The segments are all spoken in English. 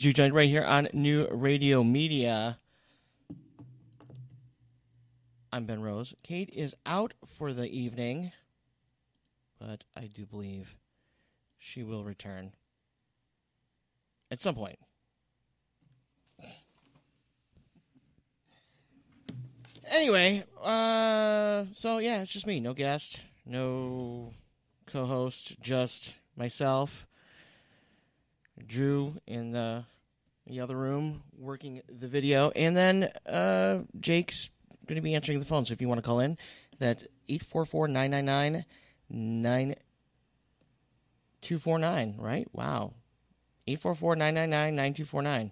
You joined right here on New Radio Media. I'm Ben Rose. Kate is out for the evening, but I do believe she will return at some point. Anyway, uh, so yeah, it's just me. No guest, no co host, just myself. Drew in the the other room working the video, and then uh, Jake's going to be answering the phone. So if you want to call in, that's 844-999-9249, right? Wow. 844-999-9249.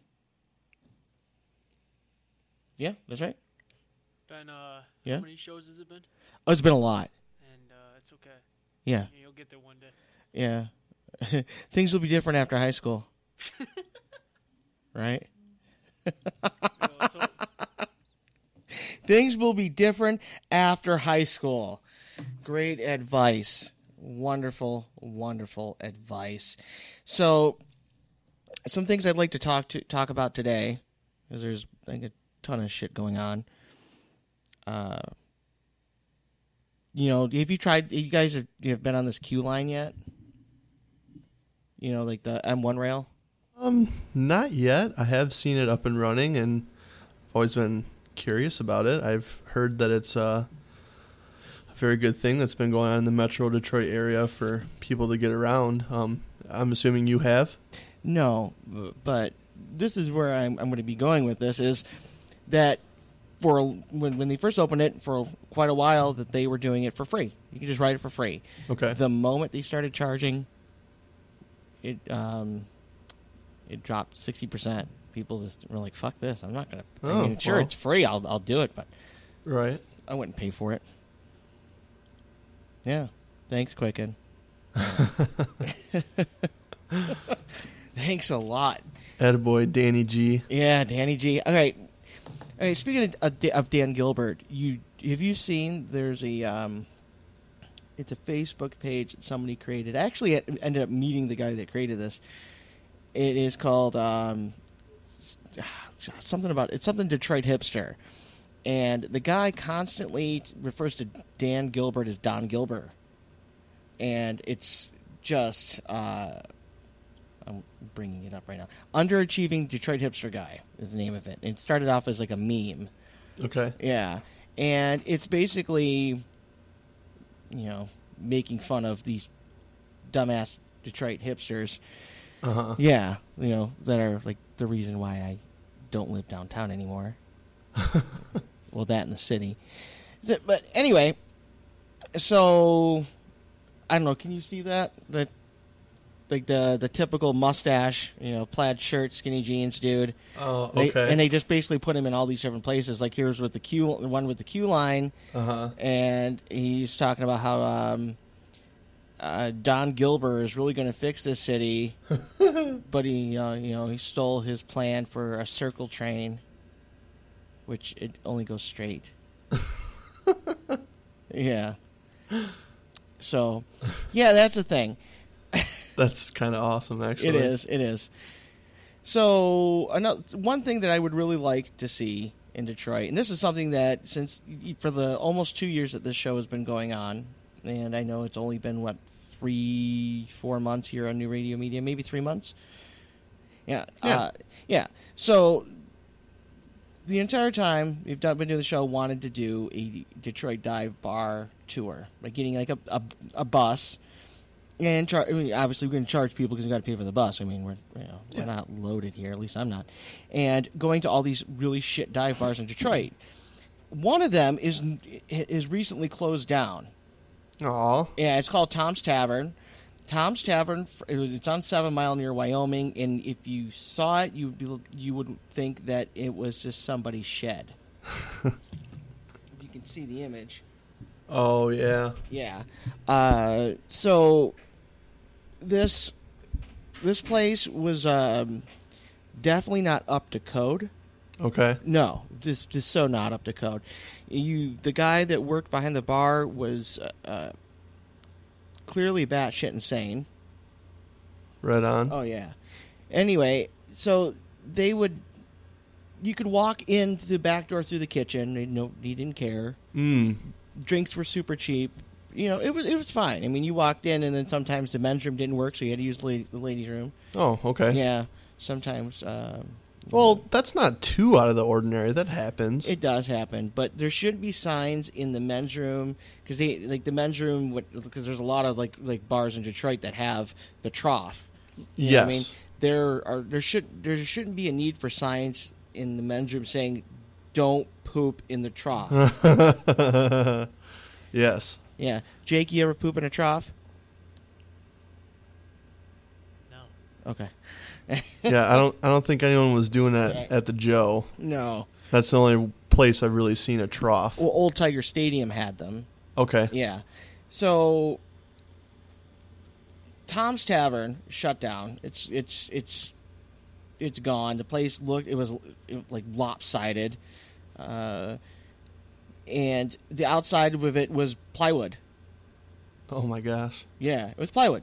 Yeah, that's right. Ben, uh, Yeah? how many shows has it been? Oh, it's been a lot. And uh, it's okay. Yeah, You'll get there one day. yeah. Things will be different after high school. right? Things will be different after high school. Great advice. Wonderful, wonderful advice. So, some things I'd like to talk to talk about today, because there's I think, a ton of shit going on. Uh, you know, have you tried? You guys have, you have been on this Q line yet? You know, like the M1 rail. Um, not yet. I have seen it up and running, and I've always been curious about it. I've heard that it's uh, a very good thing that's been going on in the Metro Detroit area for people to get around. Um, I'm assuming you have. No, but this is where I'm, I'm going to be going with this is that for when when they first opened it for quite a while that they were doing it for free. You can just ride it for free. Okay. The moment they started charging, it um, it dropped sixty percent. People just were like, "Fuck this! I'm not going to." I Oh, mean, sure, well. it's free. I'll I'll do it, but right. I wouldn't pay for it. Yeah, thanks, Quicken. thanks a lot. Attaboy, Danny G. Yeah, Danny G. All right. All right. Speaking of, of of Dan Gilbert, you have you seen? There's a um, it's a Facebook page that somebody created. I actually ended up meeting the guy that created this. It is called um, something about it's something Detroit hipster, and the guy constantly refers to Dan Gilbert as Don Gilbert, and it's just. Uh, I'm bringing it up right now. Underachieving Detroit hipster guy is the name of it. It started off as like a meme. Okay. Yeah. And it's basically, you know, making fun of these dumbass Detroit hipsters. Uh huh. Yeah. You know, that are like the reason why I don't live downtown anymore. well, that in the city. Is it- But anyway, so I don't know. Can you see that? That like the the typical mustache, you know, plaid shirt, skinny jeans, dude. Oh, They- okay. and they just basically put him in all these different places. Like here's with the Q one with the Q line, uh huh. and he's talking about how um, uh, Don Gilbert is really going to fix this city, but he uh, you know he stole his plan for a circle train, which it only goes straight. yeah. So, yeah, that's the thing. That's kind of awesome, actually. It is. It is. So another one thing that I would really like to see in Detroit, and this is something that since for the almost two years that this show has been going on, and I know it's only been what three, four months here on New Radio Media, maybe three months. Yeah, Yeah. Uh, yeah. So the entire time we've done, been doing the show, wanted to do a Detroit dive bar tour, like getting like a a, a bus and char- I mean, obviously, we're going to charge people because we got to pay for the bus. I mean, we're you know we're Yeah. not loaded here. At least I'm not. And going to all these really shit dive bars in Detroit. One of them is is recently closed down. Aw. Yeah, it's called Tom's Tavern. Tom's Tavern. it was- It's on Seven Mile near Wyoming, and if you saw it, you would you would think that it was just somebody's shed. If you can see the image. Oh yeah. Yeah. Uh, so this this place was um, definitely not up to code. Okay. No, just just so not up to code. You the guy that worked behind the bar was uh, uh, clearly batshit insane. Right on. Oh yeah. Anyway, so they would. You could walk in through the back door through the kitchen. They no, he didn't care. Mm. Drinks were super cheap. You know, it was it was fine. I mean, you walked in, and then sometimes the men's room didn't work, so you had to use the la- the ladies' room. Oh, okay. Yeah, sometimes. Um, Well, that's not too out of the ordinary. That happens. It does happen, but there should be signs in the men's room because they like the men's room because there's a lot of like like bars in Detroit that have the trough. You what I mean, there are there should there shouldn't be a need for signs in the men's room saying don't poop in the trough. yes. Yeah, Jake, you ever poop in a trough? No. Okay, Yeah, I don't. I don't think anyone was doing that Right. at the Joe. no. That's the only place I've really seen a trough. Well, Old Tiger Stadium had them. Okay. Yeah. So Tom's Tavern shut down. It's it's it's it's gone. The place looked it was like lopsided. Uh, and the outside of it was plywood. Oh my gosh. Yeah, it was plywood.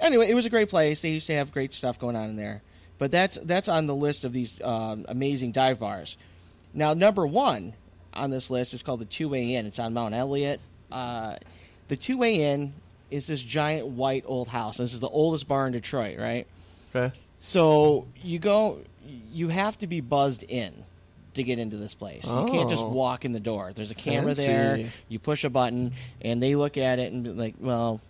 Anyway, it was a great place. They used to have great stuff going on in there. But that's that's on the list of these um, amazing dive bars. Now, number one on this list is called the Two Way Inn. It's on Mount Elliott. Uh, the Two Way Inn is this giant white old house. This is the oldest bar in Detroit, right? Okay. So you go, you have to be buzzed in to get into this place. You can't just Oh. walk in the door. There's a camera there. You push a button, and they look at it and be like, "Well,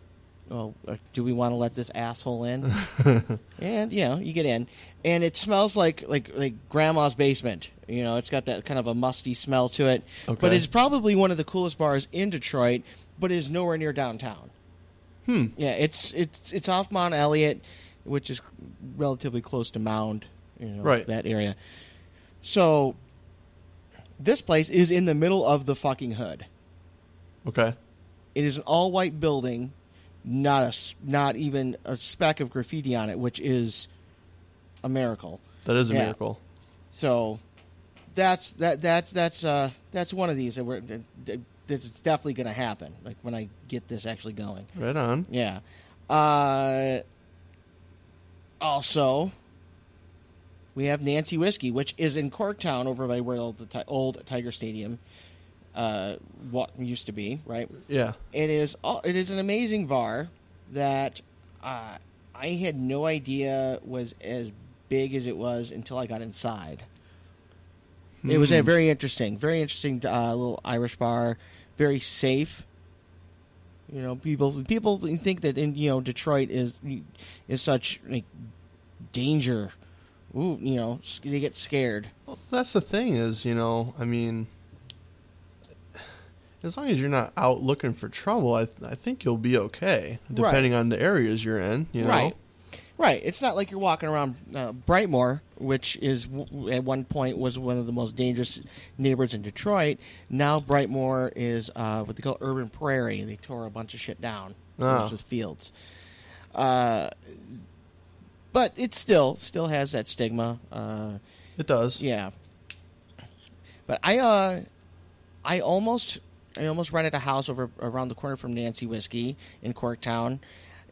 well, uh, do we want to let this asshole in?" and you know, you get in, and it smells like like like grandma's basement. You know, it's got that kind of a musty smell to it. But it's probably one of the coolest bars in Detroit, but it is nowhere near downtown. Hmm. Yeah, it's it's it's off Mount Elliott, which is relatively close to Mound, you know, Right. that area. So this place is in the middle of the fucking hood. Okay. It is an all white building, not a not even a speck of graffiti on it, which is a miracle. That is a Yeah. miracle. So that's that that's that's uh that's one of these that we're that, that- that's definitely going to happen. Like when I get this actually going. Right on. Yeah. Uh, also, we have Nancy Whiskey, which is in Corktown over by where the old Tiger Stadium uh, what used to be, right? Yeah. It is it is an amazing bar that uh, I had no idea was as big as it was until I got inside. It was a Hmm. very interesting, very interesting uh, little Irish bar, very safe. You know, people people think that in you know Detroit is is such like danger. Ooh, you know, they get scared. Well, that's the thing is, you know, I mean, as long as you're not out looking for trouble, I, th- I think you'll be okay, depending on the areas you're in. You know, Right. Right. It's not like you're walking around uh, Brightmoor, which is w- at one point was one of the most dangerous neighborhoods in Detroit. Now Brightmoor is uh, what they call urban prairie. They tore a bunch of shit down. Ah. It's just fields. Uh, but it still still has that stigma. Uh, it does. yeah. But I uh I almost I almost rented a house over around the corner from Nancy Whiskey in Corktown.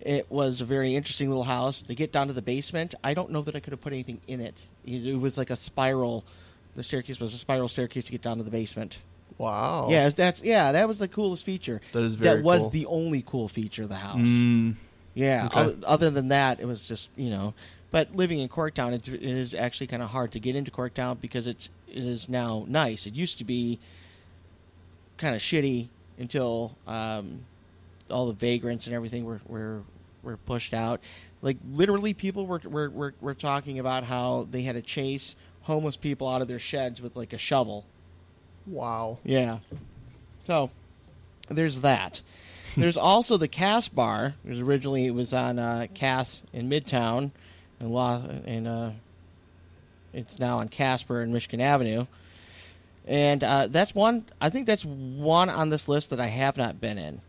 It was a very interesting little house. To get down to the basement, I don't know that I could have put anything in it. It was like a spiral. The staircase was a spiral staircase to get down to the basement. Wow. Yeah, that's yeah, that was the coolest feature. That is very That was cool. the only cool feature of the house. Mm, Yeah. Okay. Other, other than that, it was just you know. But living in Corktown, it's, it is actually kind of hard to get into Corktown because it's it is now nice. It used to be kind of shitty until um, all the vagrants and everything were were, were pushed out. Like literally, people were, were were were talking about how they had to chase homeless people out of their sheds with like a shovel. wow. Yeah. So there's that. There's also the Cass Bar. It was originally it was on uh, Cass in Midtown, and Law uh, it's now on Casper and Michigan Avenue. And uh, that's one. I think that's one on this list that I have not been in.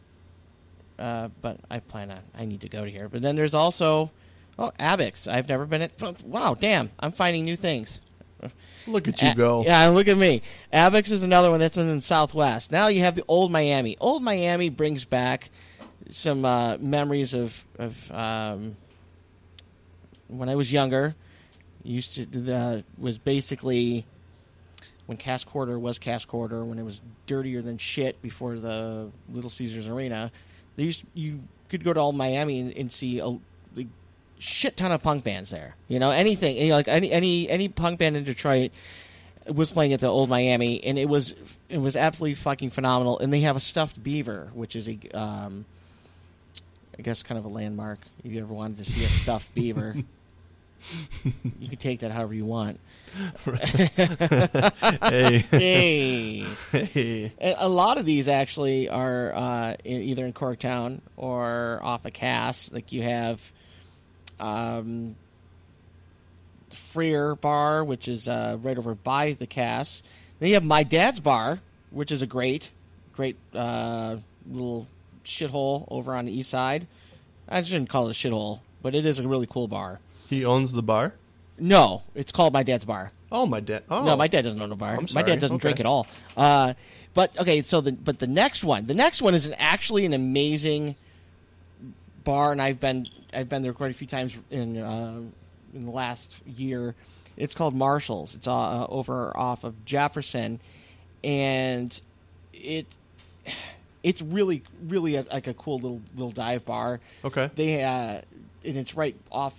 Uh, but I plan on. I need to go to here. But then there's also oh Abick's. I've never been at. Wow, damn! I'm finding new things. Look at you A- go. Yeah, look at me. Abick's is another one that's in the Southwest. Now you have the old Miami. Old Miami brings back some uh, memories of of um, when I was younger. Used to the was basically when Cass Quarter was Cass Quarter, when it was dirtier than shit before the Little Caesars Arena. They used you could go to old Miami and, and see a shit ton of punk bands there. You know, anything, you know, like any any any punk band in Detroit was playing at the old Miami, and it was it was absolutely fucking phenomenal. And they have a stuffed beaver, which is a um, I guess kind of a landmark. If you ever wanted to see a stuffed beaver, you can take that however you want. hey. Hey. hey. A a lot of these actually are uh, in, either in Corktown or off of Cass. Like you have um, Freer Bar, which is uh, right over by the Cass. Then you have My Dad's Bar, which is a great, great uh, little shithole over on the east side. I shouldn't call it a shithole, but it is a really cool bar. He owns the bar? No, it's called My Dad's Bar. Oh, my dad. Oh. No, my dad doesn't own a bar. My dad doesn't Okay. drink at all. Uh, but okay, so the but the next one, the next one is an, actually an amazing bar, and I've been I've been there quite a few times in uh, in the last year. It's called Marshalls. It's uh, over off of Jefferson, and it it's really really a, like a cool little little dive bar Okay. they uh, and it's right off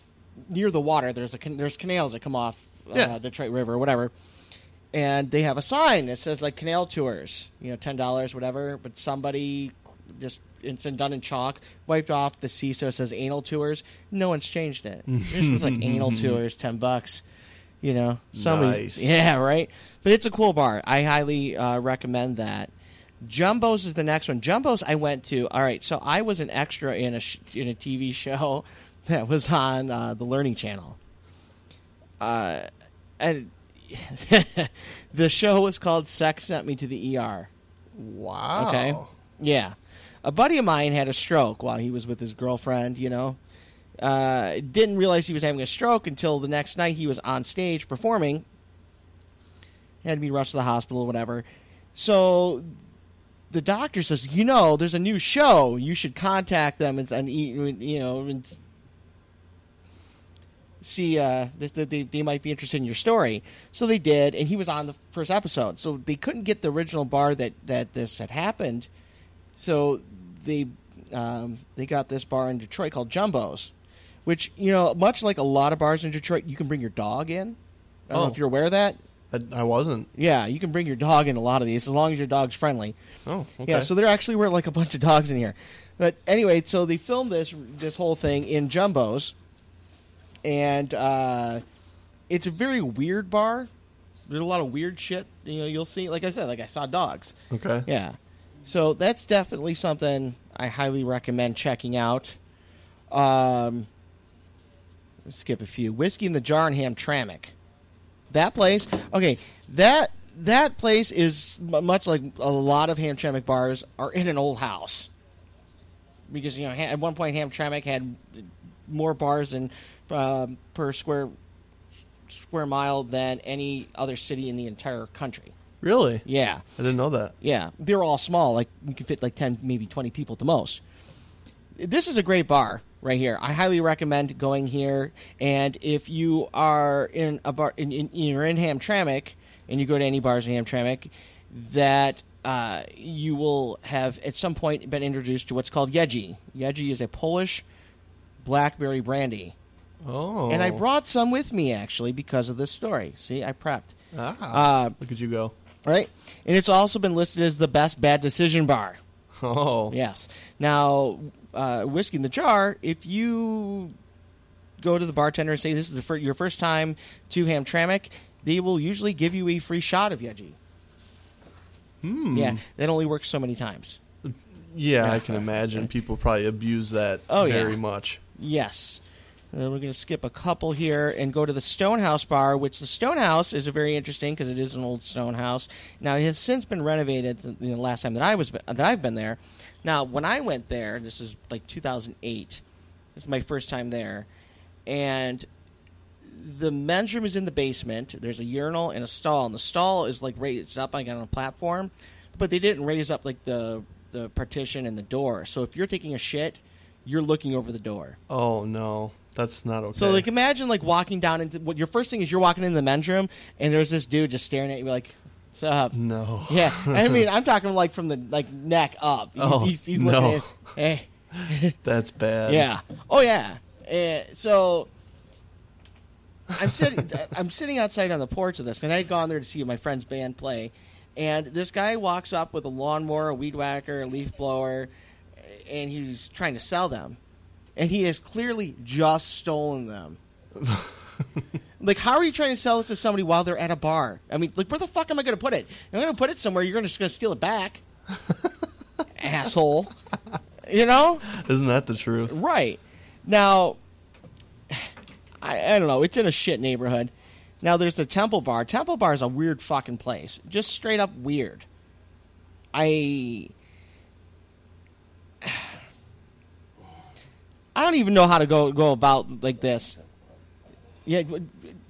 near the water. There's a there's canals that come off uh, Yeah. Detroit River or whatever, and they have a sign that says like canal tours, you know, ten dollars, whatever. But somebody just it's done in chalk, wiped off the C, so it says anal tours. No one's changed it. This was like anal tours, ten bucks. You know, somebody's Nice. yeah, right. But it's a cool bar. I highly uh, recommend that. Jumbo's is the next one. Jumbo's I went to. All right, so I was an extra in a sh- in a TV show that was on uh, the Learning Channel. Uh, and the show was called "Sex Sent Me to the ER." Wow. Okay. Yeah. A buddy of mine had a stroke while he was with his girlfriend, you know. Uh, didn't realize he was having a stroke until the next night he was on stage performing. Had to be rushed to the hospital or whatever. So the doctor says, you know, there's a new show. You should contact them and, and you know, see uh, that they, they might be interested in your story. So they did, and he was on the first episode. So they couldn't get the original bar that, that this had happened. So they um, they got this bar in Detroit called Jumbo's, which you know, much like a lot of bars in Detroit, you can bring your dog in. I don't know Oh. if you're aware of that. I, I wasn't. Yeah, you can bring your dog in a lot of these as long as your dog's friendly. Oh, okay. Yeah, so there actually were like a bunch of dogs in here. But anyway, so they filmed this this whole thing in Jumbo's, and uh, it's a very weird bar. There's a lot of weird shit. You know, you'll see. Like I said, like I saw dogs. okay. Yeah, so that's definitely something I highly recommend checking out. Um, skip a few. Whiskey in the Jar and Hamtramck. That place, okay, that that place is much like a lot of Hamtramck bars are in an old house. Because you know, at one point Hamtramck had more bars in um, per square square mile than any other city in the entire country. Really? Yeah. I didn't know that. Yeah, they're all small. Like you can fit like ten, maybe twenty people at the most. This is a great bar right here. I highly recommend going here. And if you are in a bar, in, in, you're in Hamtramck, and you go to any bars in Hamtramck, that uh, you will have at some point been introduced to what's called Yeji. Yeji is a Polish blackberry brandy, Oh. and I brought some with me actually because of this story. See, I prepped. Ah. Uh, look at you go. Right, and it's also been listed as the best bad decision bar. Oh. Yes. Now, uh, whiskey in the jar. If you go to the bartender and say this is the fir- your first time to Hamtramck, they will usually give you a free shot of Yeji. Hmm. Yeah, that only works so many times. Yeah, I can imagine people probably abuse that Oh, yeah. very much. Yes. Uh, we're going to skip a couple here and go to the Stonehouse Bar, which the Stonehouse is a very interesting because it is an old stone house. Now it has since been renovated. The last time that I was that I've been there. Now when I went there, this is like 2008. This is my first time there, and the men's room is in the basement. There's a urinal and a stall, and the stall is like raised up like on a platform, but they didn't raise up like the the partition and the door. So if you're taking a shit, you're looking over the door. Oh no. That's not okay. So like imagine like walking down into what your first thing is you're walking into the men's room and there's this dude just staring at you like, "What's up?" no. Yeah, I mean I'm talking like from the like neck up. He's, Oh, he's, he's no. looking at hey. That's bad. Yeah. Oh yeah. Uh, so I'm sitting. I'm sitting outside on the porch of this, and I had gone there to see my friend's band play, and this guy walks up with a lawnmower, a weed whacker, a leaf blower, and he's trying to sell them, and he has clearly just stolen them. Like, how are you trying to sell this to somebody while they're at a bar? I mean, like, where the fuck am I going to put it? I'm going to put it somewhere. You're just going to steal it back, asshole. You know? Isn't that the truth? Right. Now, I, I don't know. It's in a shit neighborhood. Now, there's the Temple Bar. Temple Bar is a weird fucking place. Just straight up weird. I. I don't even know how to go go about like this. Yeah,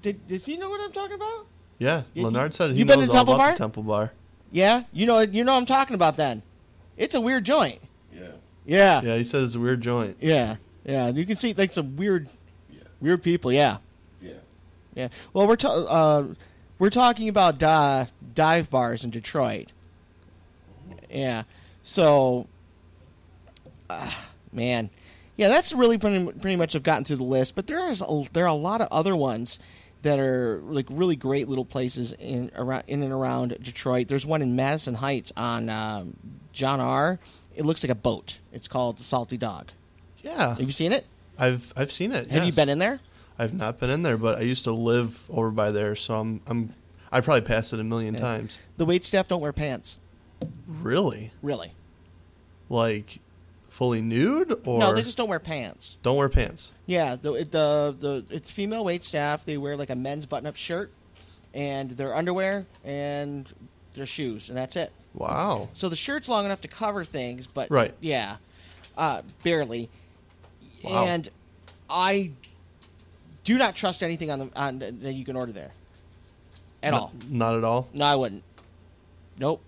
did, does he know what I'm talking about? Yeah. You- Leonard said he you been knows to all Temple about Bar? the Temple Bar. Yeah, you know you know what I'm talking about. Then, it's a weird joint. Yeah. Yeah, Yeah, he says it's a weird joint. yeah, yeah. You can see like some weird, Yeah. weird people. Yeah. Yeah. Yeah. Well, we're ta- uh, we're talking about di- dive bars in Detroit. Yeah. So, uh, man, yeah, that's really pretty, pretty much have gotten through the list. But there is a, there are a lot of other ones that are like really great little places in around in and around Detroit. There's one in Madison Heights on um, John R. It looks like a boat. It's called the Salty Dog. Yeah. Have you seen it? I've I've seen it. Have you been in there? I've not been in there, but I used to live over by there, so I'm I'm I probably passed it a million times. The wait staff don't wear pants. Really? Really? Like fully nude or no, they just don't wear pants. don't wear pants? Yeah, the the the it's female wait staff. They wear like a men's button-up shirt and their underwear and their shoes, and that's it. Wow. So the shirt's long enough to cover things, but Right. yeah, uh, barely. Wow. And I do not trust anything on the on that you can order there at Not- all. Not at all. No, I wouldn't. Nope.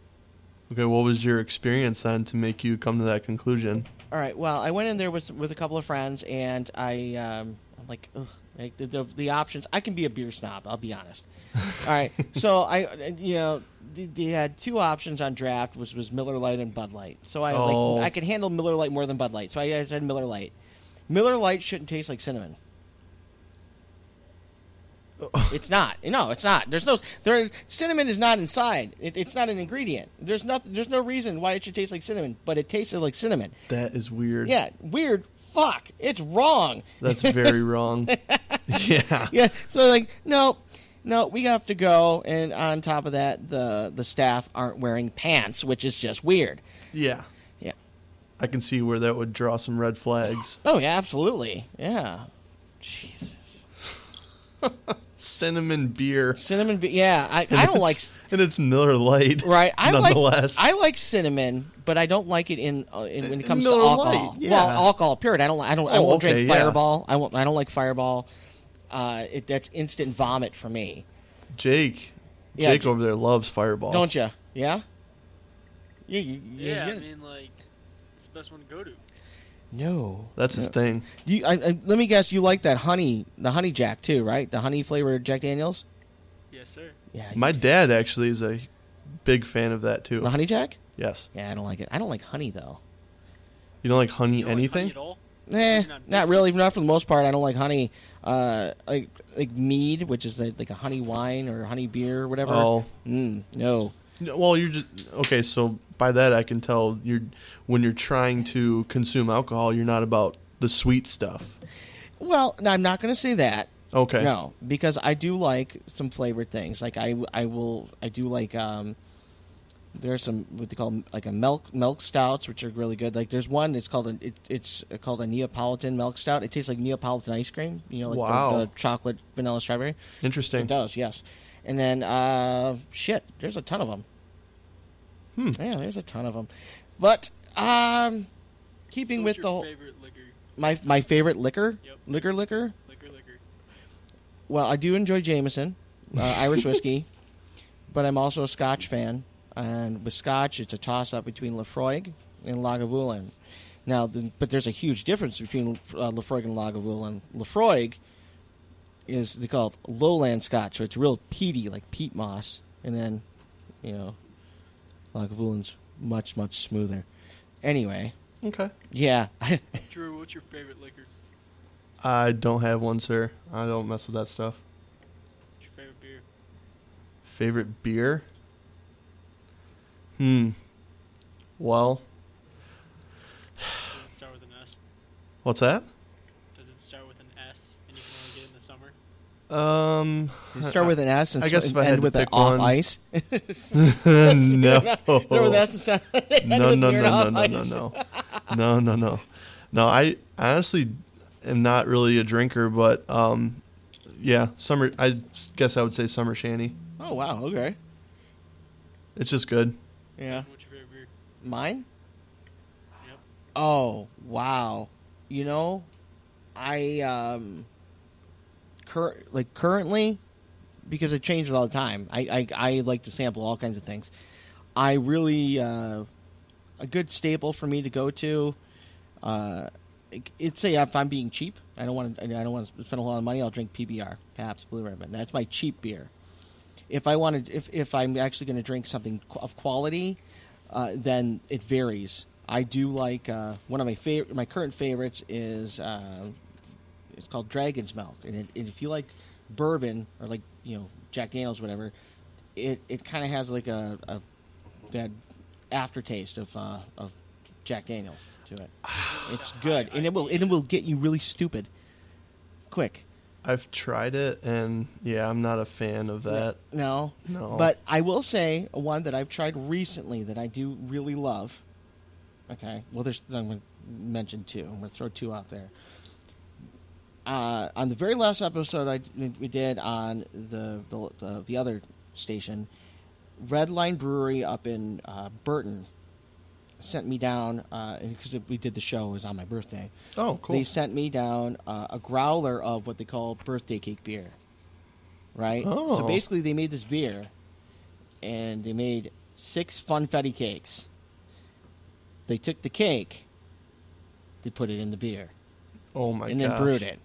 Okay, what was your experience then to make you come to that conclusion? All right. Well, I went in there with with a couple of friends, and I um, I'm like, ugh, like the, the the options. I can be a beer snob. I'll be honest. All right. So I, you know, they, they had two options on draft, which was Miller Lite and Bud Light. So I Oh. like I could handle Miller Lite more than Bud Light. So I, I said Miller Lite. Miller Lite shouldn't taste like cinnamon. It's not. No, it's not. There's no. There. Cinnamon is not inside. It, it's not an ingredient. There's nothing. There's no reason why it should taste like cinnamon, but it tasted like cinnamon. That is weird. Yeah, weird. Fuck, it's wrong. That's very wrong. yeah. Yeah, so like, no, no, we have to go, and on top of that, the the staff aren't wearing pants, which is just weird. Yeah. Yeah. I can see where that would draw some red flags. Oh yeah, absolutely. Yeah. Jesus. Cinnamon beer. Cinnamon. Be- yeah, I, And I don't it's- like. And it's Miller Lite. Right, I like nonetheless. I like cinnamon, but I don't like it in uh, in when it comes Miller to alcohol. Lite, yeah. Well, alcohol. Period. I don't. I don't. I Oh, won't okay, drink yeah. Fireball. I won't. I don't like Fireball. Uh, it, that's instant vomit for me. Jake. Yeah, Jake J- over there loves Fireball. Don't you? Yeah. Yeah. You, you, Yeah, I mean, like, it's the best one to go to. No. That's his No. thing. You, I, I, let me guess. You like that honey, the honey Jack too, right? The honey flavored Jack Daniels. Yes, sir. Yeah. My do. dad actually is a big fan of that too. The honey Jack. Yes. Yeah, I don't like it. I don't like honey though. You don't like honey You don't like anything? honey at all? Eh, not not really. Not for the most part. I don't like honey. Uh, like like mead, which is like, like a honey wine or honey beer or whatever. Oh. Mm, no. No, Well, you're just okay. So by that, I can tell you're when you're trying to consume alcohol, you're not about the sweet stuff. Well, I'm not going to say that. Okay. No, because I do like some flavored things. Like I, I will, I do like. um There's some what they call like a milk milk stouts, which are really good. Like there's one. It's called a it, it's called a Neapolitan milk stout. It tastes like Neapolitan ice cream. You know, like Wow. the, the chocolate vanilla strawberry. It Interesting. does, yes. And then uh shit, there's a ton of them. Hmm. Yeah, there's a ton of them. But um, keeping So with what's the whole, favorite liquor? my my favorite liquor, Yep. liquor, liquor. Liquor, liquor. Well, I do enjoy Jameson, uh, Irish whiskey, but I'm also a Scotch fan. And with Scotch, it's a toss up between Laphroaig and Lagavulin. Now, the, but there's a huge difference between uh, Laphroaig and Lagavulin. Laphroaig is they call it lowland Scotch, so it's real peaty, like peat moss, and then you know, Lagavulin's much much smoother. Anyway, Okay. yeah, Drew, what's your favorite liquor? I don't have one, sir. I don't mess with that stuff. What's your favorite beer? Favorite beer? Hmm. Well, start with an S? what's that? Does it start with an S and you can only get it in the summer? Um, You start with an S and I guess s- if I had end to with an pick off one- ice. no. Start with S and start- end no, with no, beer no, and no, off no, no, no, no, no, no, no. I honestly am not really a drinker, but um, yeah, summer. I guess I would say Summer Shandy. Oh wow, okay, It's just good. yeah. What's your favorite beer? Mine? Yep. Oh, wow. You know, I um cur- like currently because it changes all the time. I, I I like to sample all kinds of things. I really uh a good staple for me to go to uh it's say if I'm being cheap, I don't want to I don't want to spend a lot of money, I'll drink PBR, Pabst Blue Ribbon. That's my cheap beer. If I wanted if if I'm actually going to drink something of quality, uh, then it varies. I do like uh, one of my favorite. My current favorites is uh, it's called Dragon's Milk, and, it, and if you like bourbon or like you know Jack Daniels, whatever, it it kind of has like a, a that aftertaste of uh, of Jack Daniels to it. It's good, and it will and it will get you really stupid, quick. I've tried it, and yeah, I'm not a fan of that. No, No. But I will say one that I've tried recently that I do really love. Okay, well, there's I'm going to mention two. I'm going to throw two out there. Uh, on the very last episode I we did on the the, the, the other station, Red Line Brewery up in uh, Burton sent me down because we did the show it was on my birthday. Oh, cool. They sent me down uh, a growler of what they call birthday cake beer. Right? Oh. So basically, they made this beer and they made six funfetti cakes. They took the cake, they put it in the beer, oh my god. and gosh. then brewed it.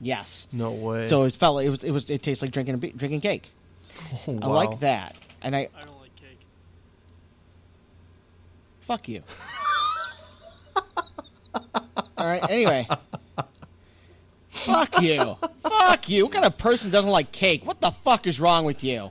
Yes. No way. So it felt it was it was it tastes like drinking a be- drinking cake. Oh, I like that, and I I don't like cake. fuck you. All right. Anyway. fuck you. Fuck you. What kind of person doesn't like cake? What the fuck is wrong with you?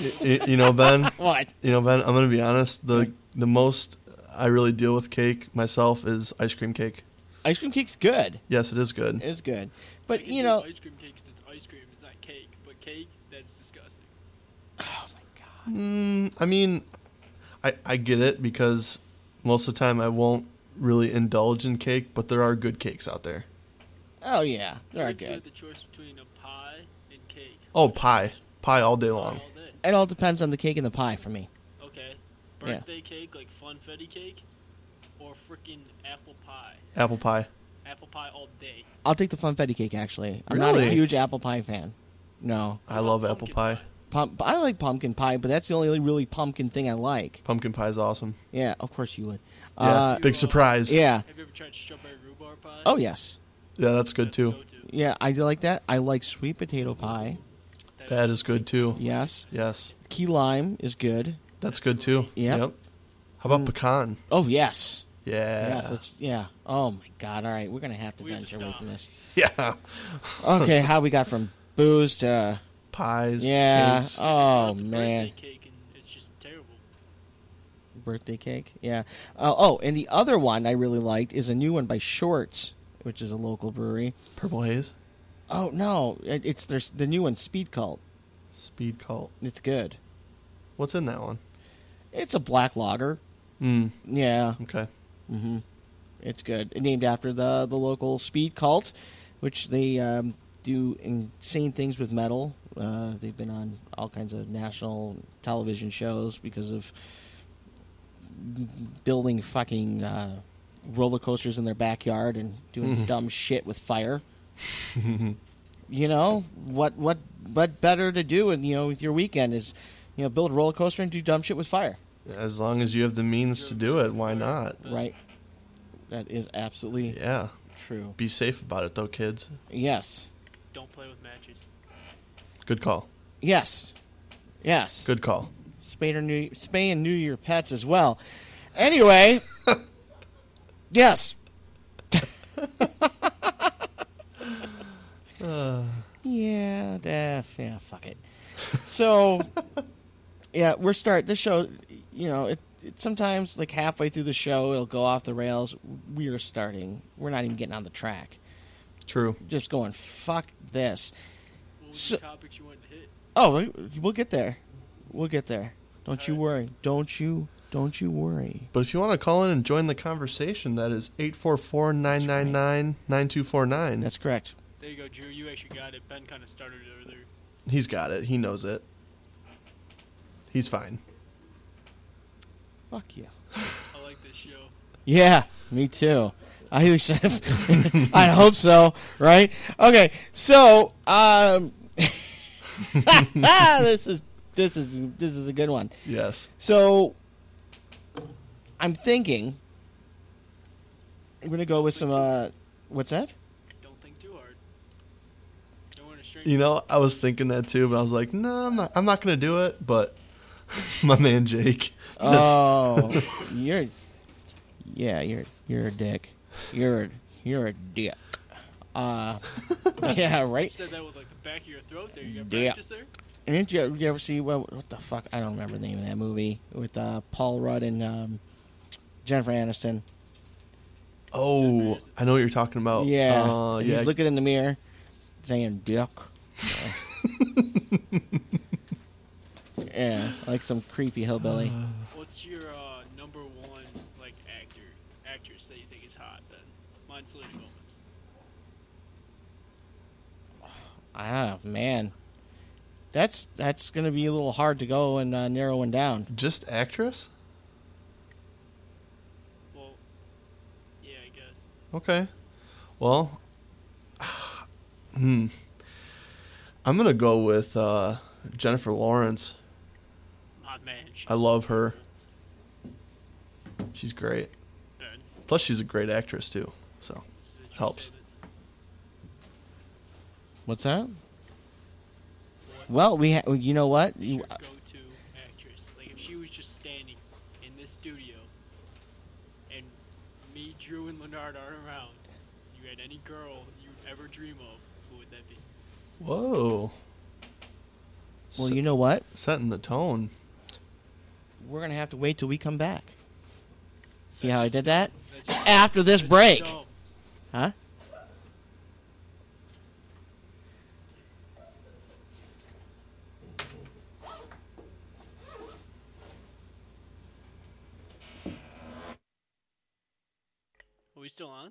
Y- y- you know, Ben. What? You know, Ben. I'm gonna be honest. The the most I really deal with cake myself is ice cream cake. Ice cream cake's good. Yes, it is good. It's good. But you know, ice cream cake 'cause it's ice cream. It's not cake, but cake that's disgusting. oh my god. Mm, I mean, I I get it because most of the time I won't really indulge in cake, but there are good cakes out there. Oh yeah, they're If you had good. the choice between a pie and cake. Oh, pie, pie all day long. all day. It all depends on the cake and the pie for me. Okay. Yeah. Birthday cake like funfetti cake, or freaking apple pie. Apple pie. Apple pie all day. I'll take the funfetti cake. Actually, I'm not a Really? huge apple pie fan. No, I love apple Pumpkin pie. Pum- I like pumpkin pie, but that's the only really pumpkin thing I like. Pumpkin pie is awesome. Yeah, of course you would. Yeah, Uh, big surprise. yeah. Have you ever tried strawberry rhubarb pie? Oh yes. yeah, that's good too. go-to. Yeah, I do like that. I like sweet potato pie. That is good too. Yes. Yes, Key lime is good. that's good too. Yep. Yep. How about Mm. pecan? Oh yes. Yeah. Yes. It's yeah. Oh my god. All right, we're gonna have to We have to venture away from this. yeah. Okay, how we got from booze to Pies. yeah. cakes. Oh man. Birthday cake and it's just terrible. birthday cake. Yeah. Uh, oh, and the other one I really liked is a new one by Short's, which is a local brewery. Purple haze. Oh no, it, it's there's the new one, Speed Cult. Speed cult. It's good. What's in that one? It's a black lager. Mm. Yeah. Okay. Hmm It's good. Named after the the local Speed Cult, which they um, do insane things with metal. Uh, they've been on all kinds of national television shows because of building fucking uh, roller coasters in their backyard and doing dumb shit with fire. you know what? What? What better to do? And you know, with your weekend is, you know, build a roller coaster and do dumb shit with fire. As long as you have the means to do it, why not? Right. That is absolutely Yeah. true. Be safe about it though, kids. Yes. Don't play with matches. Good call. Yes. Yes. Good call. Spay or new spay and new your pets as well. Anyway. yes. Uh, Yeah, def, yeah, fuck it. So, yeah, we're start this show. You know, it, it sometimes like halfway through the show it'll go off the rails. We are starting. We're not even getting on the track. true. Just going fuck this. What So- topics you wanted to hit? Oh, we- we'll get there. We'll get there. Don't you Alright. worry. Don't you? Don't you worry. But if you want to call in and join the conversation, that is 844-999-9249. That's correct. There you go, Drew. You actually got it. Ben kind of started it earlier. He's got it. He knows it. He's fine. Fuck you. I like this show. Yeah, me too. I I hope so, right? Okay, so um, this is this is this is a good one. Yes. So I'm thinking I'm gonna go with some. Uh, what's that? Don't think too hard. Don't want to strain. You know, I was thinking that too, but I was like, no, I'm not. I'm not gonna do it. But my man Jake. that's- Oh, you're yeah, you're you're a dick. You're you're a dick. Uh, yeah, right. You said that with like the back of your throat there. You got Yeah. there? And didn't you, you ever see what, what the fuck? I don't remember the name of that movie with uh, Paul Rudd and um, Jennifer Aniston. oh, I know what you're talking about. yeah, Uh, And yeah. he's looking in the mirror, saying "dick." yeah, like some creepy hillbilly. What's your uh, number one like actor, actress that you think is hot? Then mine's Selena Gomez. Ah, man, that's that's gonna be a little hard to go and uh, narrow one down. Just actress? Well, yeah, I guess. Okay. Well, hmm. I'm gonna go with uh, Jennifer Lawrence. Hot man. she's I love her. She's great. And Plus, she's a great actress too. So she's a- she's Helps. What's that? what- Well, we ha- you know what? You, uh, go-to actress. Like if she was just standing in this studio, and me, Drew, and Leonard are around, you had any girl you'd ever dream of, who would that be? whoa. well, S- you know what? setting the tone. We're gonna have to wait till we come back. See how I did that? After this break, huh? Are we still on?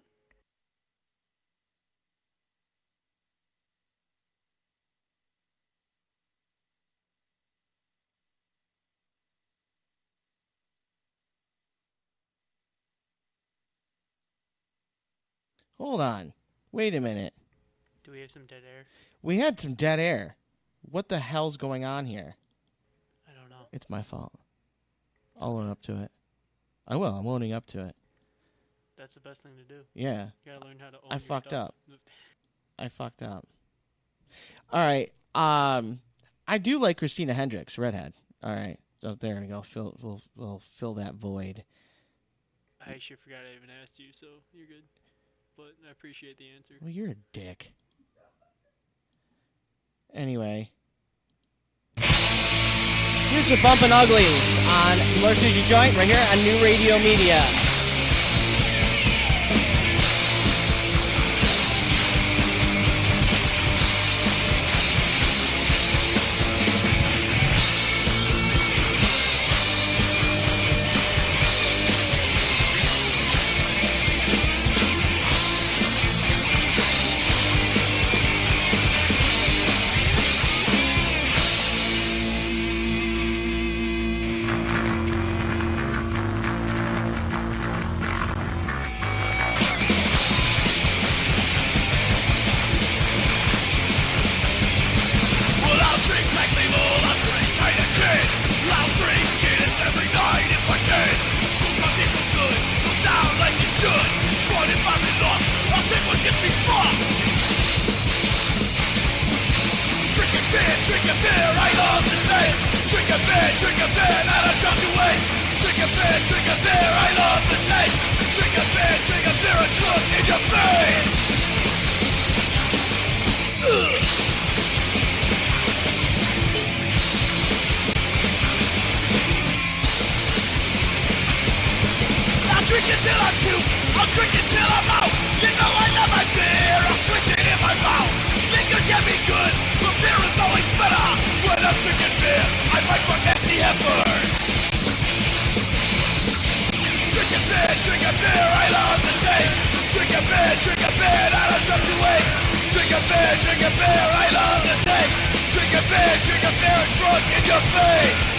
Hold on. Wait a minute. Do we have some dead air? We had some dead air. What the hell's going on here? I don't know. It's my fault. I'll own up to it. I will. I'm owning up to it. That's the best thing to do. Yeah, You gotta learn how to own I fucked up. I fucked up. All right. Um, I do like Christina Hendricks, redhead. All right. So there we go. Fill we'll we'll fill that void. I actually forgot I even asked you, so you're good. But I appreciate the answer. Well, you're a dick. Anyway. Here's the Bumpin' Uglies on Emergency Joint right here on New Radio Media. to waste. Drink a beer, drink a beer, I love the taste. Drink a beer, drink a beer, a drunk in your face. Ugh. drink it till I puke. I'll drink it till I'm out. You know I love my beer. I'll swish it in my mouth always better when I'm drinking beer. I fight for nasty heifers. Drinking beer, drinking beer, I love the taste. Drinking beer, drinking beer, I don't jump to waste. Drinking beer, drinking beer, I love the taste. Drinking beer, drinking beer, drunk in your face.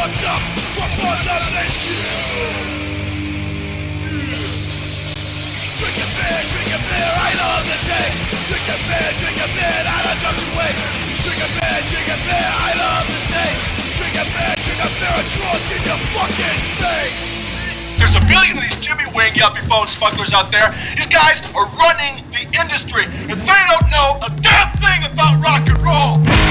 Fucked up for more than you. Drinking beer, drinking beer, I love the taste. Drinking beer, drinking beer, I don't jump to waste. Drinking beer, drinking beer, I love the taste. Drinking beer, drinking beer, drunk in your fucking face. There's a billion of these Jimmy Wing yuppie phone smugglers out there. These guys are running the industry, and they don't know a damn thing about rock and roll.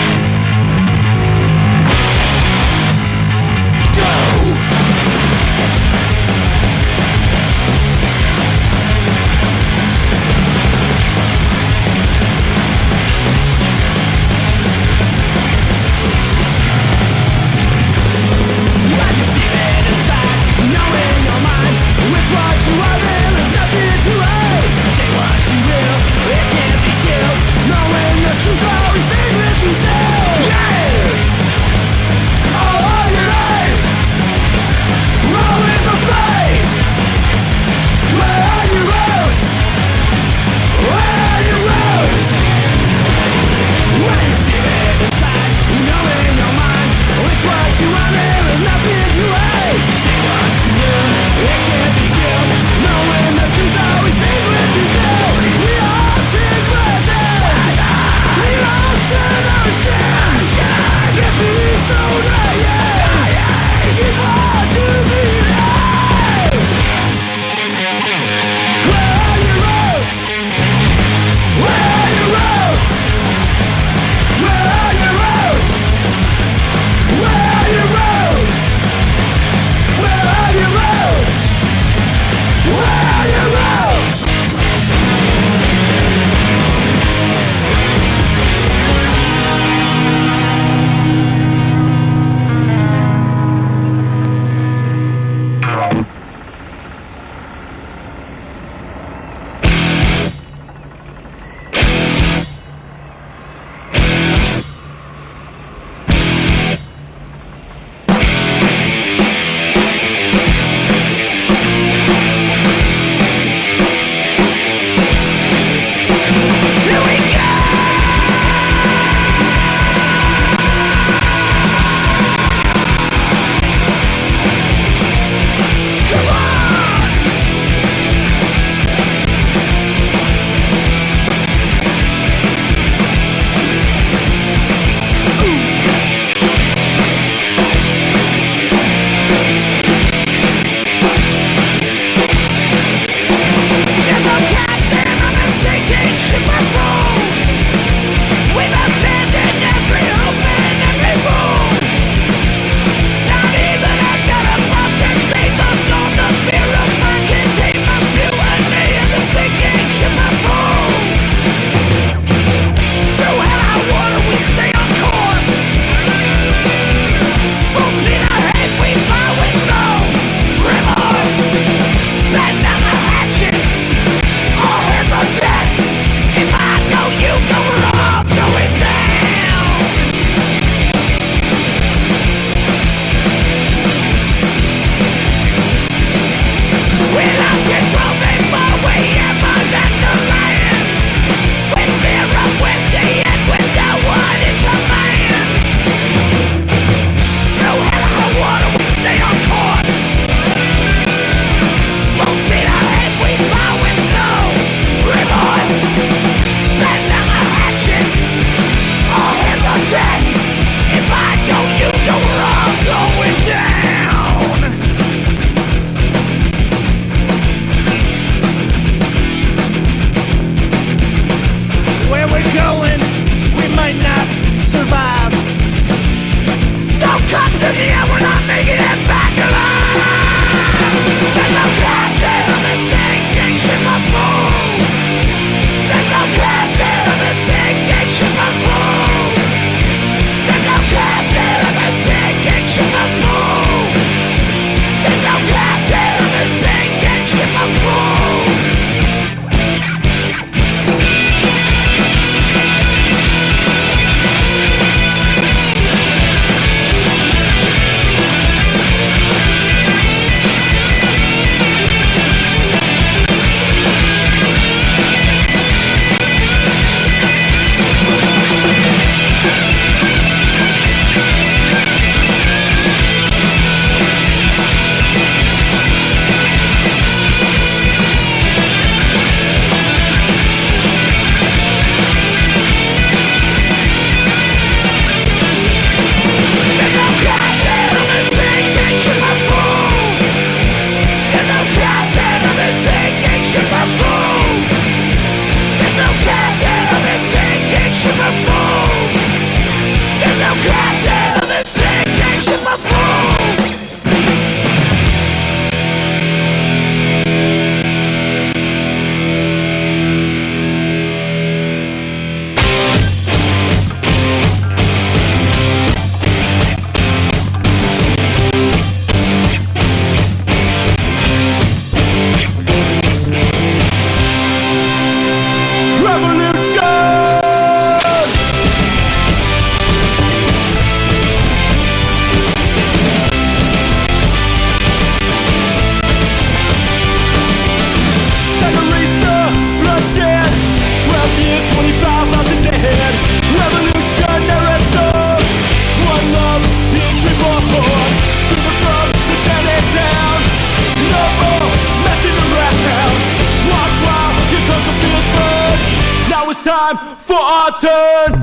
For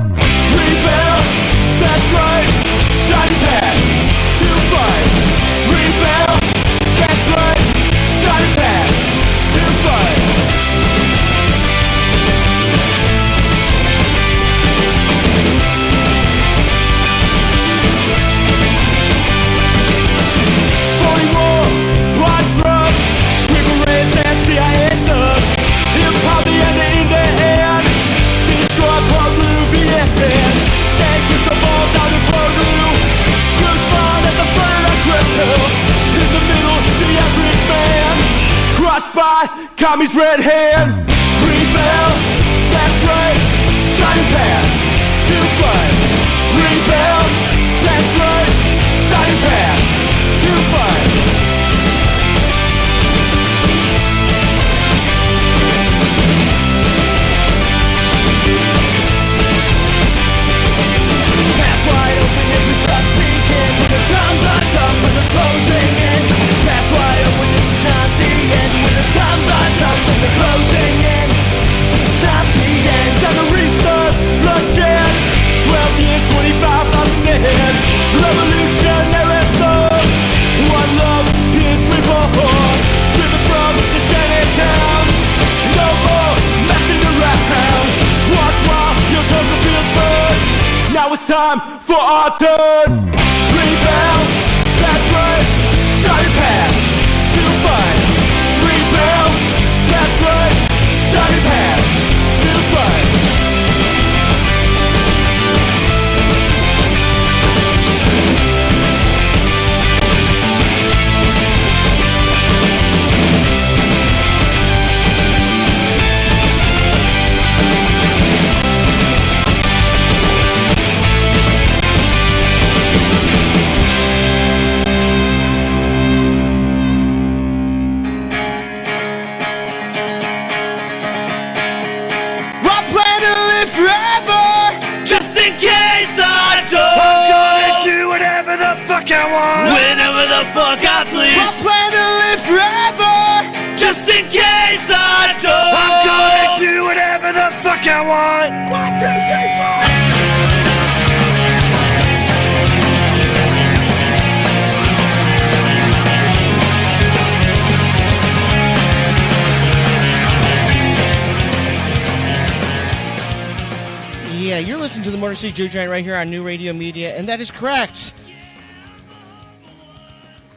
Juke Joint right here on New Radio Media, and that is correct.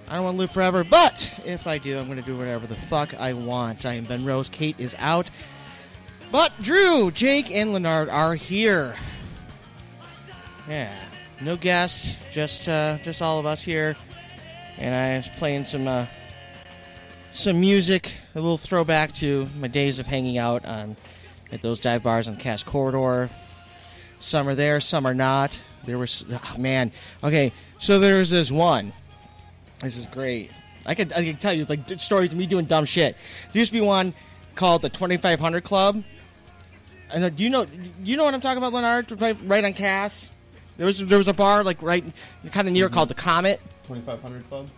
I don't want to live forever, but if I do, I'm going to do whatever the fuck I want. I am Ben Rose. Kate is out. But Drew, Jake, and Leonard are here. Yeah, no guests, just uh, just all of us here, and I was playing some uh, some music, a little throwback to my days of hanging out on at those dive bars on Cass Corridor. Some are there, some are not. There was, oh, man. Okay, so there's this one. This is great. I could, I could tell you like stories of me doing dumb shit. There used to be one called the 2500 Club. And uh, do you know, you know what I'm talking about, Leonard? Right right on Cass. There was there was a bar like right kind of near called the Comet. 2500 Club?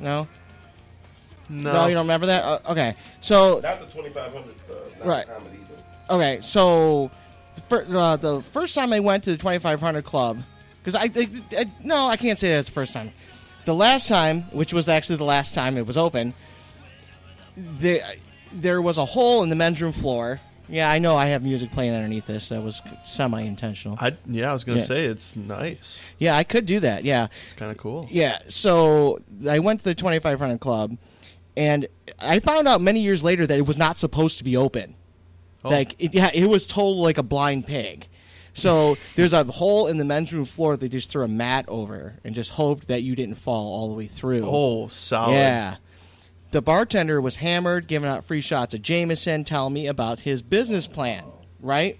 No, No. no, you don't remember that? Uh, okay, so Not the 2500, uh, not Right. Okay, so uh, the first time I went to the 2500 Club, because I, I, I- no, I can't say that's the first time. The last time, which was actually the last time it was open, there there was a hole in the men's room floor. Yeah, I know I have music playing underneath this. That was semi-intentional. I yeah, I was gonna Yeah. say it's nice. Yeah, I could do that. Yeah, It's kind of cool. yeah. So I went to the 2500 Club, and I found out many years later that it was not supposed to be open. Oh. Like it, yeah, it was told like a blind pig. So there's a hole in the men's room floor. They just threw a mat over and just hoped that you didn't fall all the way through. Oh, solid. yeah. The bartender was hammered, giving out free shots of Jameson, telling me about his business plan. Right.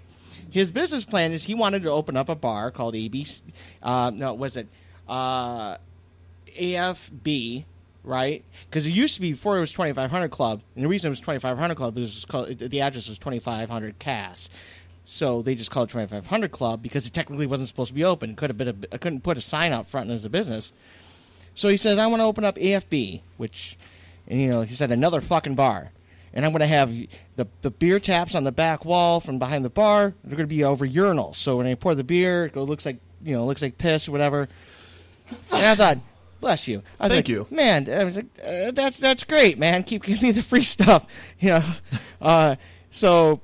His business plan is he wanted to open up a bar called ABC. Uh, no, was it uh, AFB? Right, because it used to be before it was 2500 Club, and the reason it was 2500 Club is was called, the address was 2500 Cass. So they just called it 2500 Club because it technically wasn't supposed to be open. Could have been a, I couldn't put a sign out front as a business. So he says, I want to open up AFB, which, and you know, he said another fucking bar. and I'm going to have the the beer taps on the back wall from behind the bar. They're going to be over urinals. So when I pour the beer, it looks like you know, it looks like piss or whatever. And I thought, bless you. I was Thank like, you. man. I was like, uh, that's that's great, man. Keep giving me the free stuff, you know. Uh, so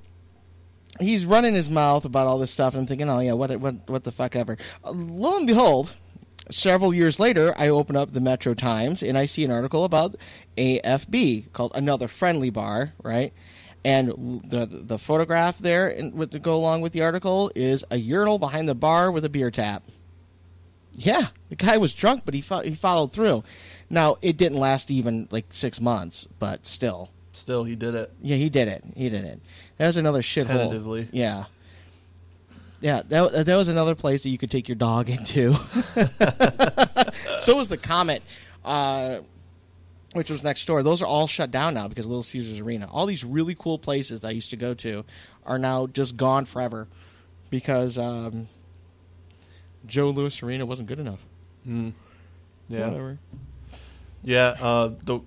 he's running his mouth about all this stuff, and I'm thinking, oh yeah, what what what the fuck ever. Uh, lo and behold, several years later, I open up the Metro Times and I see an article about AFB called Another Friendly Bar, right? And the the photograph there in, with to go along with the article is a urinal behind the bar with a beer tap. Yeah, the guy was drunk, but he fo- he followed through. Now it didn't last even like six months, but still, Still, he did it. yeah, he did it. He did it. That was another shithole. Tentatively. Yeah. Yeah, that, that was another place that you could take your dog into. so was the Comet, uh, which was next door. Those are all shut down now because of Little Caesars Arena. All these really cool places that I used to go to are now just gone forever because um, Joe Louis Arena wasn't good enough. Mm. Yeah. Whatever. Yeah, uh, the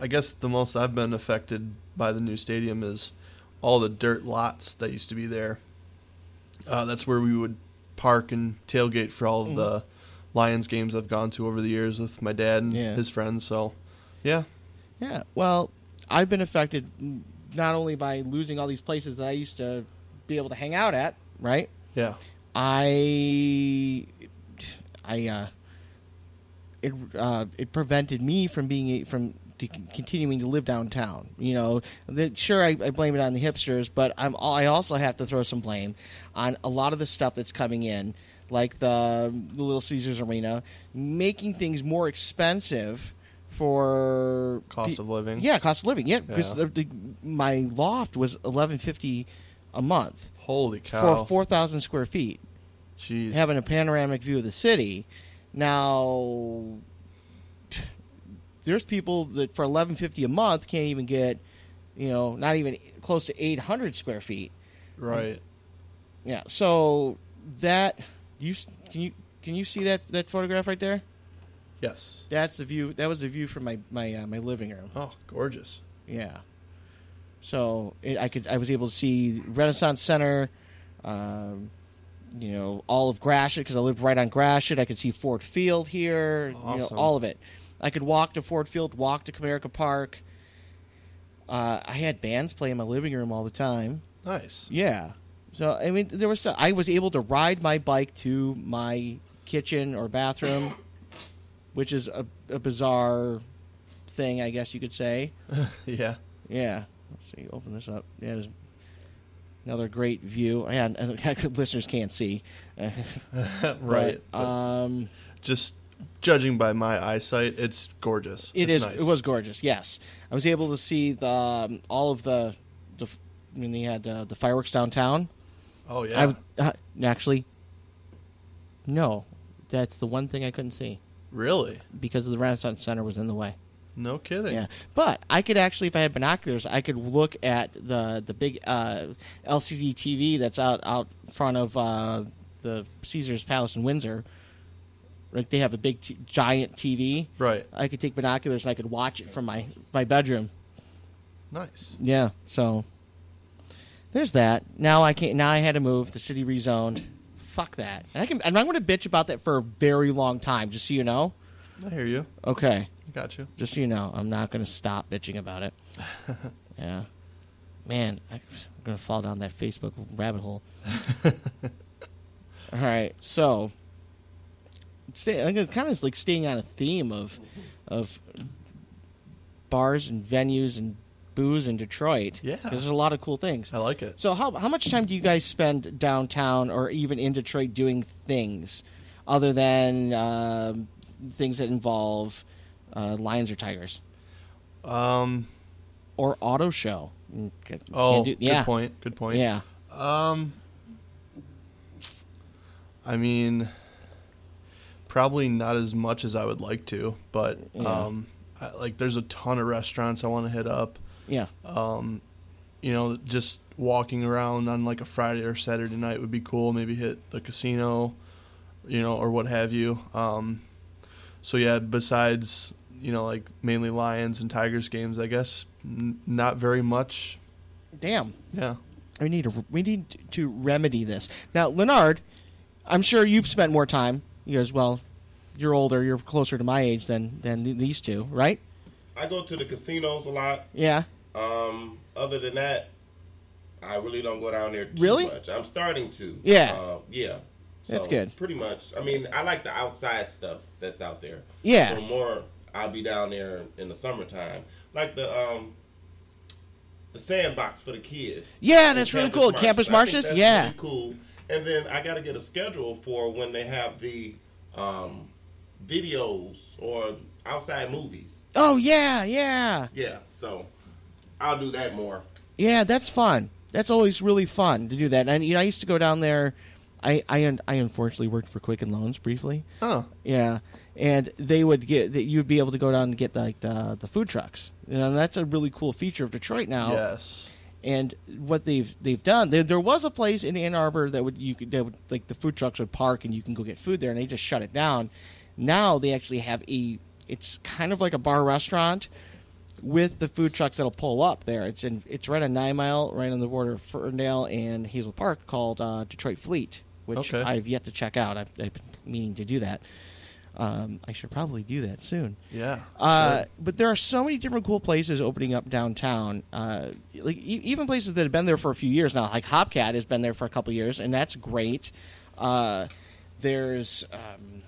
I guess the most I've been affected by the new stadium is all the dirt lots that used to be there. Uh, that's where we would park and tailgate for all of the Lions games I've gone to over the years with my dad and Yeah. his friends. So, yeah, Yeah, well, I've been affected mm, not only by losing all these places that I used to be able to hang out at, right? yeah, I, I, uh, it uh, it prevented me from being from to continuing to live downtown. You know, the, sure I, I blame it on the hipsters, but I'm I also have to throw some blame on a lot of the stuff that's coming in, like the, the Little Caesars Arena, making things more expensive for cost pe- of living. yeah, cost of living. Yeah, because Yeah. the, the, my loft was eleven fifty a month Holy cow! for four thousand square feet Jeez. having a panoramic view of the city. Now, there's people that for eleven fifty a month can't even get, you know, not even close to eight hundred square feet. right. Yeah, so that you can you can you see that that photograph right there? Yes. That's the view. That was the view from my my uh, my living room. Oh, gorgeous. Yeah. So it, I could I was able to see Renaissance Center, um, you know, all of Gratiot because I lived right on Gratiot. I could see Ford Field here, you know, all of it. I could walk to Ford Field, walk to Comerica Park. Uh, I had bands play in my living room all the time. Nice. Yeah. So I mean, there was I was able to ride my bike to my kitchen or bathroom, which is a, a bizarre thing, I guess you could say. yeah. Yeah. Let's see. Open this up. Yeah, there's another great view. Yeah, and- listeners can't see. right. But, um, just judging by my eyesight, it's gorgeous. it it's is. Nice. It was gorgeous. Yes, I was able to see the um, all of the. the I mean, they had uh, the fireworks downtown. Oh yeah. I uh, actually. No, that's the one thing I couldn't see really? because the Renaissance Center was in the way. No kidding. Yeah, but I could actually, if I had binoculars, I could look at the the big uh, LCD TV that's out out front of uh, the Caesar's Palace in Windsor. Like they have a big, t- giant TV. Right. I could take binoculars and I could watch it from my my bedroom. Nice. Yeah, so there's that. Now I can't. Now I had to move. The city rezoned. Fuck that. And I can. And I'm going to bitch about that for a very long time. Just so you know. I hear you. Okay. Got you. Just so you know, I'm not going to stop bitching about it. yeah. Man, I'm going to fall down that Facebook rabbit hole. All right. So, stay, I'm kind of like staying on a theme of of bars and venues and booze in Detroit. Yeah. There's a lot of cool things. I like it. So, how, how much time do you guys spend downtown or even in Detroit doing things other than um, things that involve uh, lions or tigers Um. or auto show? Mm, Oh, do- yeah, good point. Good point. yeah, Um. I mean, probably not as much as I would like to, but Yeah. um, I, like there's a ton of restaurants I want to hit up. yeah, Um, you know, just walking around on like a Friday or Saturday night would be cool. Maybe hit the casino, you know, or what have you. Um, so yeah, besides you know, like mainly Lions and Tigers games. I guess N- not very much. Damn. Yeah. We need to we need to remedy this. Now, Leonard, I'm sure you've spent more time. You as well. You're older. You're closer to my age than than these two, right? I go to the casinos a lot. Yeah. Um, other than that, I really don't go down there too Really? much. I'm starting to. Yeah. Uh, yeah. That's good. Pretty much. I mean, I like the outside stuff that's out there. Yeah. So more, I'll be down there in the summertime, like the um, the sandbox for the kids. Yeah, that's really cool. Martius. Campus Martius? that's Yeah. really cool. And then I got to get a schedule for when they have the um, videos or outside movies. Oh yeah, yeah, Yeah. So I'll do that more. yeah. That's fun. That's always really fun to do that. And you know, I used to go down there. I I, un- I unfortunately worked for Quicken Loans briefly. Oh, Yeah, and they would get that you'd be able to go down and get like the the food trucks. You know, that's a really cool feature of Detroit now. yes. And what they've they've done, there, there was a place in Ann Arbor that would you could that would, like the food trucks would park and you can go get food there, and they just shut it down. Now they actually have a it's kind of like a bar restaurant with the food trucks that'll pull up there. It's in it's right on Nine Mile, right on the border of Ferndale and Hazel Park, called uh, Detroit Fleat, which Okay. I've yet to check out. I've, I've been meaning to do that. Um, I should probably do that soon. Yeah. Uh, but there are so many different cool places opening up downtown. Uh, like e- even places that have been there for a few years now. Like Hopcat has been there for a couple years, and that's great. Uh, there's um,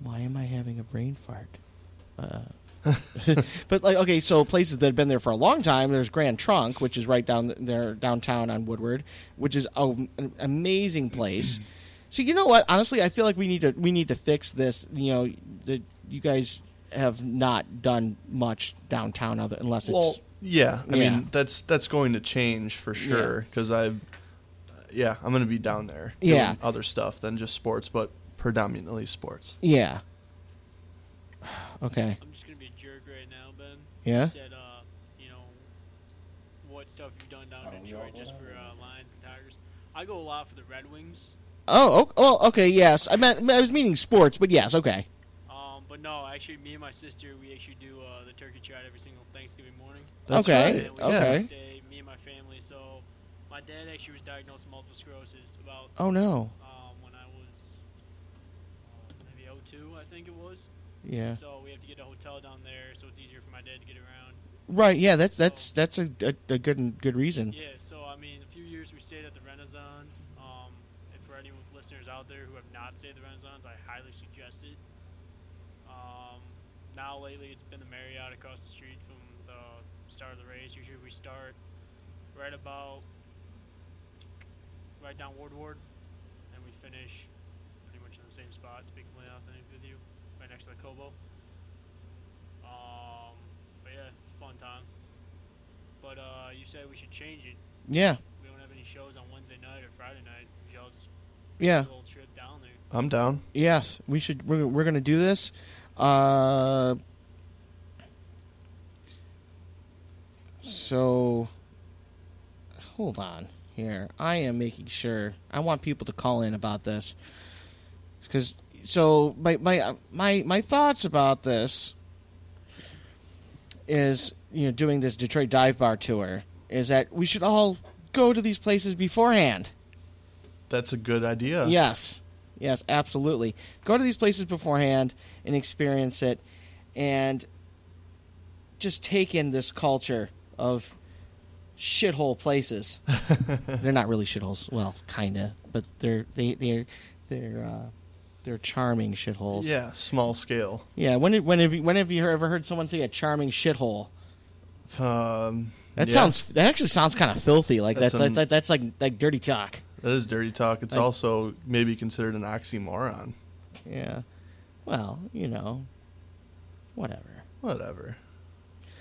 why am I having a brain fart? But like okay, so places that have been there for a long time. There's Grand Trunk, which is right down there downtown on Woodward, which is a, an amazing place. So you know what? Honestly, I feel like we need to we need to fix this. You know, the, you guys have not done much downtown other unless it's yeah. I Yeah. mean, that's that's going to change for sure because I've, yeah, I'm going to be down there. doing Yeah. Other stuff than just sports, but predominantly sports. yeah. Okay. I'm just gonna be a jerk right now, Ben. Yeah. Said, uh, you know, what stuff you've done down in Detroit just for uh, Lions and Tigers. I go a lot for the Red Wings. Oh, oh, oh, okay. Yes, I meant I was meaning sports, but yes, okay. Um, but no, actually, me and my sister, we actually do uh, the turkey trot every single Thanksgiving morning. That's Okay. right. Okay. Day, me and my family. So, my dad actually was diagnosed with multiple sclerosis about Oh no. um, when I was uh, maybe 02, I think it was. Yeah. So we have to get a hotel down there, so it's easier my dad to get around. Right. Yeah. That's that's that's a, a, a good good reason. Yeah, so I mean, a few years we stayed at the Renaissance. Um, and for any listeners out there who have not stayed at the Renaissance, I highly suggest it. Um, now lately it's been the Marriott across the street from the start of the race. Usually we start right about right down Ward Ward, and we finish pretty much in the same spot. To be completely honest with you, right next to the Cobo. Um, but yeah, it's a fun time. But uh, you said we should change it. Yeah. We don't have any shows on Wednesday night or Friday night. We should just Yeah. do little trip down there. I'm down. Yes. We should. We're we're gonna do this. Uh. So. Hold on here. I am making sure. I want people to call in about this because so my my my my thoughts about this is you know doing this Detroit dive bar tour is that we should all go to these places beforehand. That's a good idea. Yes. Yes, absolutely. Go to these places beforehand and experience it and just take in this culture of shithole places. they're not really shitholes. Well, kind of, but they're they they're they're uh they're charming shitholes. Yeah, small scale. Yeah, when did, when have you, when have you ever heard someone say a charming shithole? Um, That yeah, sounds that actually sounds kind of filthy. Like that's That's that's, an- that's, like like dirty talk. that is dirty talk. It's I- also maybe considered an oxymoron. Yeah. Well, you know, whatever. Whatever.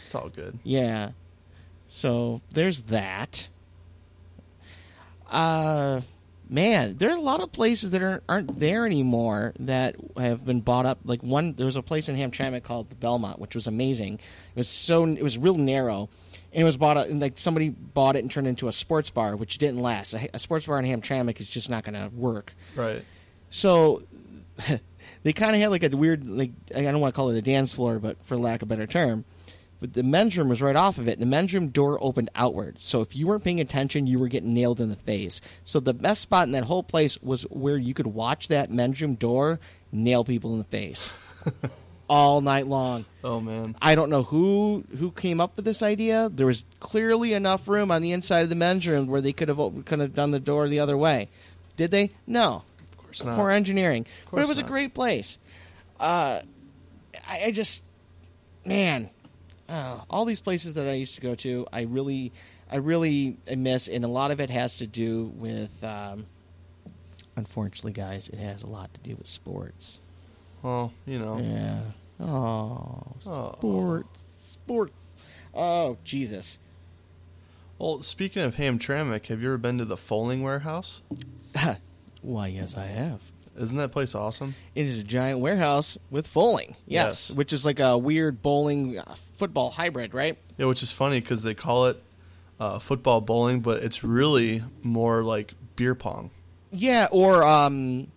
It's all good. Yeah. So there's that. Uh man, there are a lot of places that aren't, aren't there anymore that have been bought up. Like one, there was a place in Hamtramck called the Belmont, which was amazing. It was so it was real narrow, and it was bought up. And like somebody bought it and turned it into a sports bar, which didn't last. A, a sports bar in Hamtramck is just not going to work. Right. So they kind of had like a weird like I don't want to call it a dance floor, but for lack of a better term. But the men's room was right off of it. The men's room door opened outward, so if you weren't paying attention, you were getting nailed in the face. So the best spot in that whole place was where you could watch that men's room door nail people in the face all night long. Oh man. I don't know who who came up with this idea. There was clearly enough room on the inside of the men's room where they could have could have done the door the other way. Did they? No. Of course not. Poor engineering. But course it was a great place. Uh, I, I just, man, uh, all these places that I used to go to, I really, I really miss, and a lot of it has to do with. Um, unfortunately, guys, it has a lot to do with sports. Well, you know. Yeah. Oh, Oh. sports, sports. Oh, Jesus. Well, speaking of Hamtramck, have you ever been to the Foaling Warehouse? Why, yes, I have. Isn't that place awesome? It is a giant warehouse with bowling. Yes, Yes. which is like a weird bowling uh, football hybrid, right? Yeah, which is funny because they call it uh, football bowling, but it's really more like beer pong. Yeah, or um,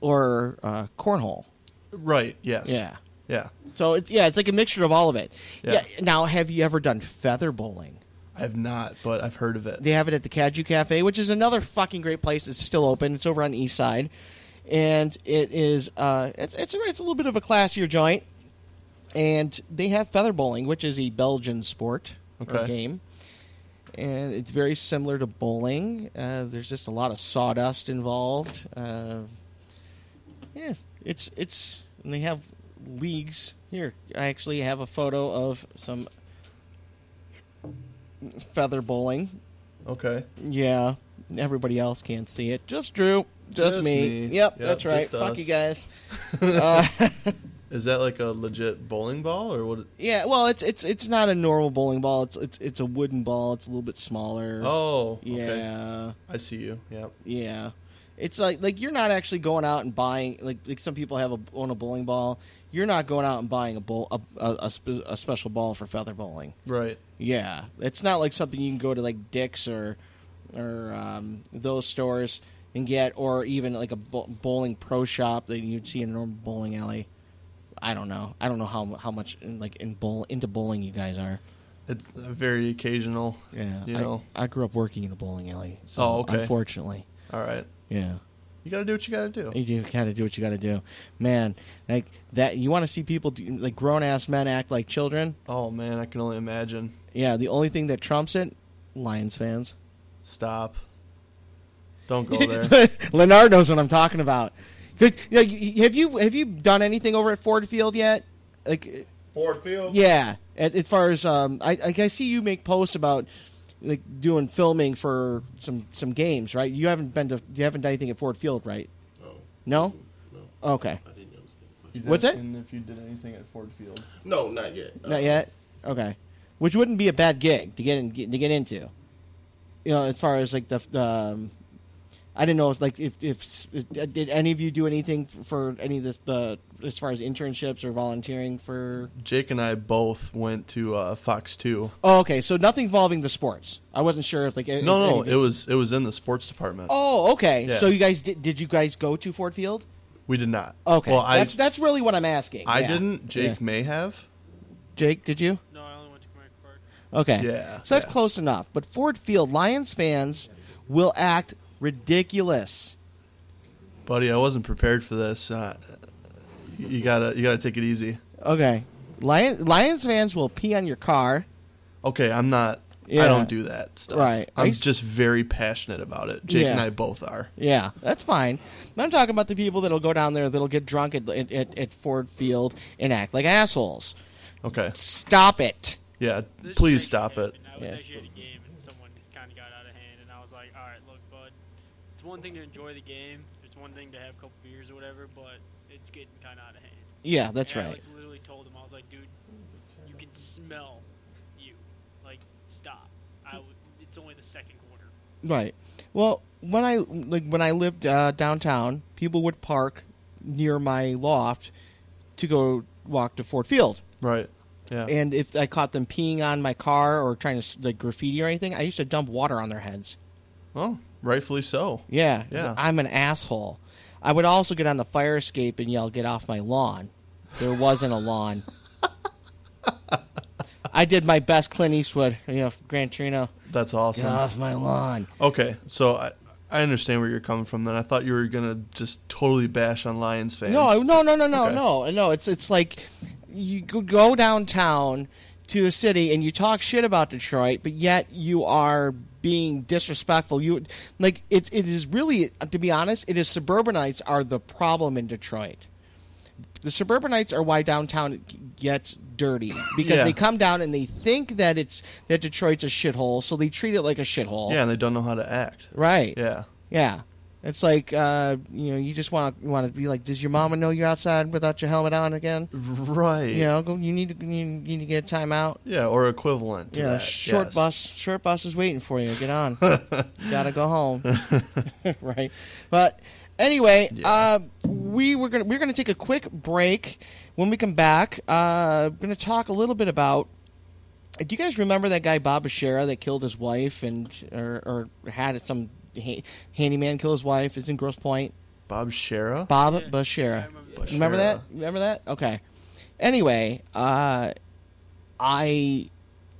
or uh, cornhole. Right. Yes. Yeah. Yeah. So it's yeah, it's like a mixture of all of it. Yeah. Now, have you ever done feather bowling? I've not, but I've heard of it. They have it at the Cadieux Cafe, which is another fucking great place. It's still open. It's over on the east side, and it is uh, it's it's a, it's a little bit of a classier joint. And they have feather bowling, which is a Belgian sport or Okay. game, and it's very similar to bowling. Uh, there's just a lot of sawdust involved. Uh, yeah, it's it's and they have leagues here. I actually have a photo of some feather bowling. Okay. Yeah, everybody else can't see it. Just Drew. Just, Just me. me. Yep, Yep, that's right. Fuck us. you guys. uh, Is that like a legit bowling ball or what? yeah, well, it's it's it's not a normal bowling ball. It's it's it's a wooden ball. It's a little bit smaller. Oh. Okay. yeah, I see you. Yep. yeah. It's like like you're not actually going out and buying like like some people have a own a bowling ball. You're not going out and buying a bowl a a, a, spe- a special ball for feather bowling. Right. Yeah, it's not like something you can go to like Dick's or or um, those stores and get, or even like a bowling pro shop that you'd see in a normal bowling alley. I don't know. I don't know how how much in, like in bowl into bowling you guys are. It's very occasional. Yeah, You I, know. I grew up working in a bowling alley. So Oh, okay. Unfortunately, All right. yeah. You got to do what you got to do. You do got to do what you got to do, man. Like that, you want to see people do, like grown ass men act like children. Oh man, I can only imagine. Yeah, the only thing that trumps it, Lions fans. Stop. Don't go there. Leonard knows what I'm talking about. 'Cause, you know, have you have you done anything over at Ford Field yet? Like, Ford Field. yeah, as, as far as um, I, I I see you make posts about like doing filming for some some games, right? You haven't been to you haven't done anything at Ford Field, right? No. No. No. Okay, I didn't understand. the question. He's What's that? asking If you did anything at Ford Field. No, not yet. Uh, not yet. Okay, which wouldn't be a bad gig to get in, to get into. You know, as far as like the the. Um, I didn't know if like if, if did any of you do anything for, for any of the, the as far as internships or volunteering for Jake and I both went to uh, Fox Two. Oh, okay. So nothing involving the sports. I wasn't sure if like if No, no, anything- it was it was in the sports department. Oh, okay. Yeah. So you guys did? Did you guys go to Ford Field? We did not. Okay, Well, I that's that's really what I'm asking. I Yeah. didn't. Jake Yeah. may have. Jake, did you? No, I only went to Comerica Park. Okay. Yeah, So that's yeah. close enough. But Ford Field Lions fans will act ridiculous. Buddy, I wasn't prepared for this. Uh, you gotta you gotta take it easy. Okay. Lion, Lions fans will pee on your car. Okay, I'm not. Yeah. I don't do that stuff. Right. I I'm used- just very passionate about it. Jake and I both are. Yeah, that's fine. I'm talking about the people that'll go down there that'll get drunk at, at, at, at Ford Field and act like assholes. Okay. Stop it. Yeah. This Please stop it. I was Yeah. actually at a game and someone kind of got out of hand, and I was like, "All right, look, bud. It's one thing to enjoy the game. It's one thing to have a couple beers or whatever, but it's getting kind of out of hand." Yeah, that's And I right. like, literally told him, I was like, "Dude, you can smell you. Like, stop. I w- it's only the second quarter." Right. Well, when I like when I lived uh, downtown, people would park near my loft to go walk to Ford Field. Right. Yeah. And if I caught them peeing on my car or trying to s- like graffiti or anything, I used to dump water on their heads. well, rightfully so. Yeah, Yeah. I'm an asshole. I would also get on the fire escape and yell, "Get off my lawn!" There wasn't a lawn. I did my best, Clint Eastwood. You know, Gran Torino. That's awesome. Get off my lawn. Okay, so I, I understand where you're coming from. Then I thought you were gonna just totally bash on Lions fans. No, no, no, no, no, Okay. no, no. It's it's like you go downtown to a city and you talk shit about Detroit, but yet you are being disrespectful. You like it. It is really, to be honest, it is suburbanites are the problem in Detroit. The suburbanites are why downtown gets dirty because Yeah. they come down and they think that it's that Detroit's a shithole, so they treat it like a shithole. Yeah, and they don't know how to act. Right. Yeah. Yeah. It's like uh, you know, you just want to want to be like, does your mama know you're outside without your helmet on again? Right. You know, go, you need to you need to get a timeout. Yeah, or equivalent. Yeah, that. short yes. bus, short bus is waiting for you. Get on. gotta go home. right. But anyway, uh, we were gonna we're gonna take a quick break. When we come back, uh, we're gonna talk a little bit about. Do you guys remember that guy Bob Bashara that killed his wife and or, or had some ha- handyman kill his wife? Is in Grosse Pointe. Bob Shara. Bob Yeah, Bashara. I remember that. Remember that? Remember that? Okay. Anyway, uh, I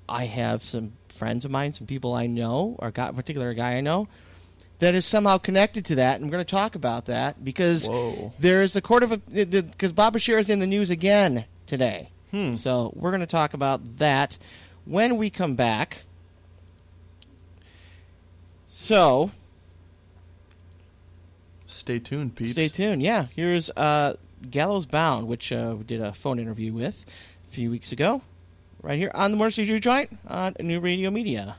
I have some friends of mine, some people I know, or got a particular guy I know that is somehow connected to that, and I'm going to talk about that because Whoa. there is the court of because Bob Bashara is in the news again today. Hmm. So we're going to talk about that when we come back. So Stay tuned, peeps. Stay tuned. Yeah, here's uh, Gallows Bound, which uh, we did a phone interview with a few weeks ago, right here on the Motor City Juke Joint on New Radio Media.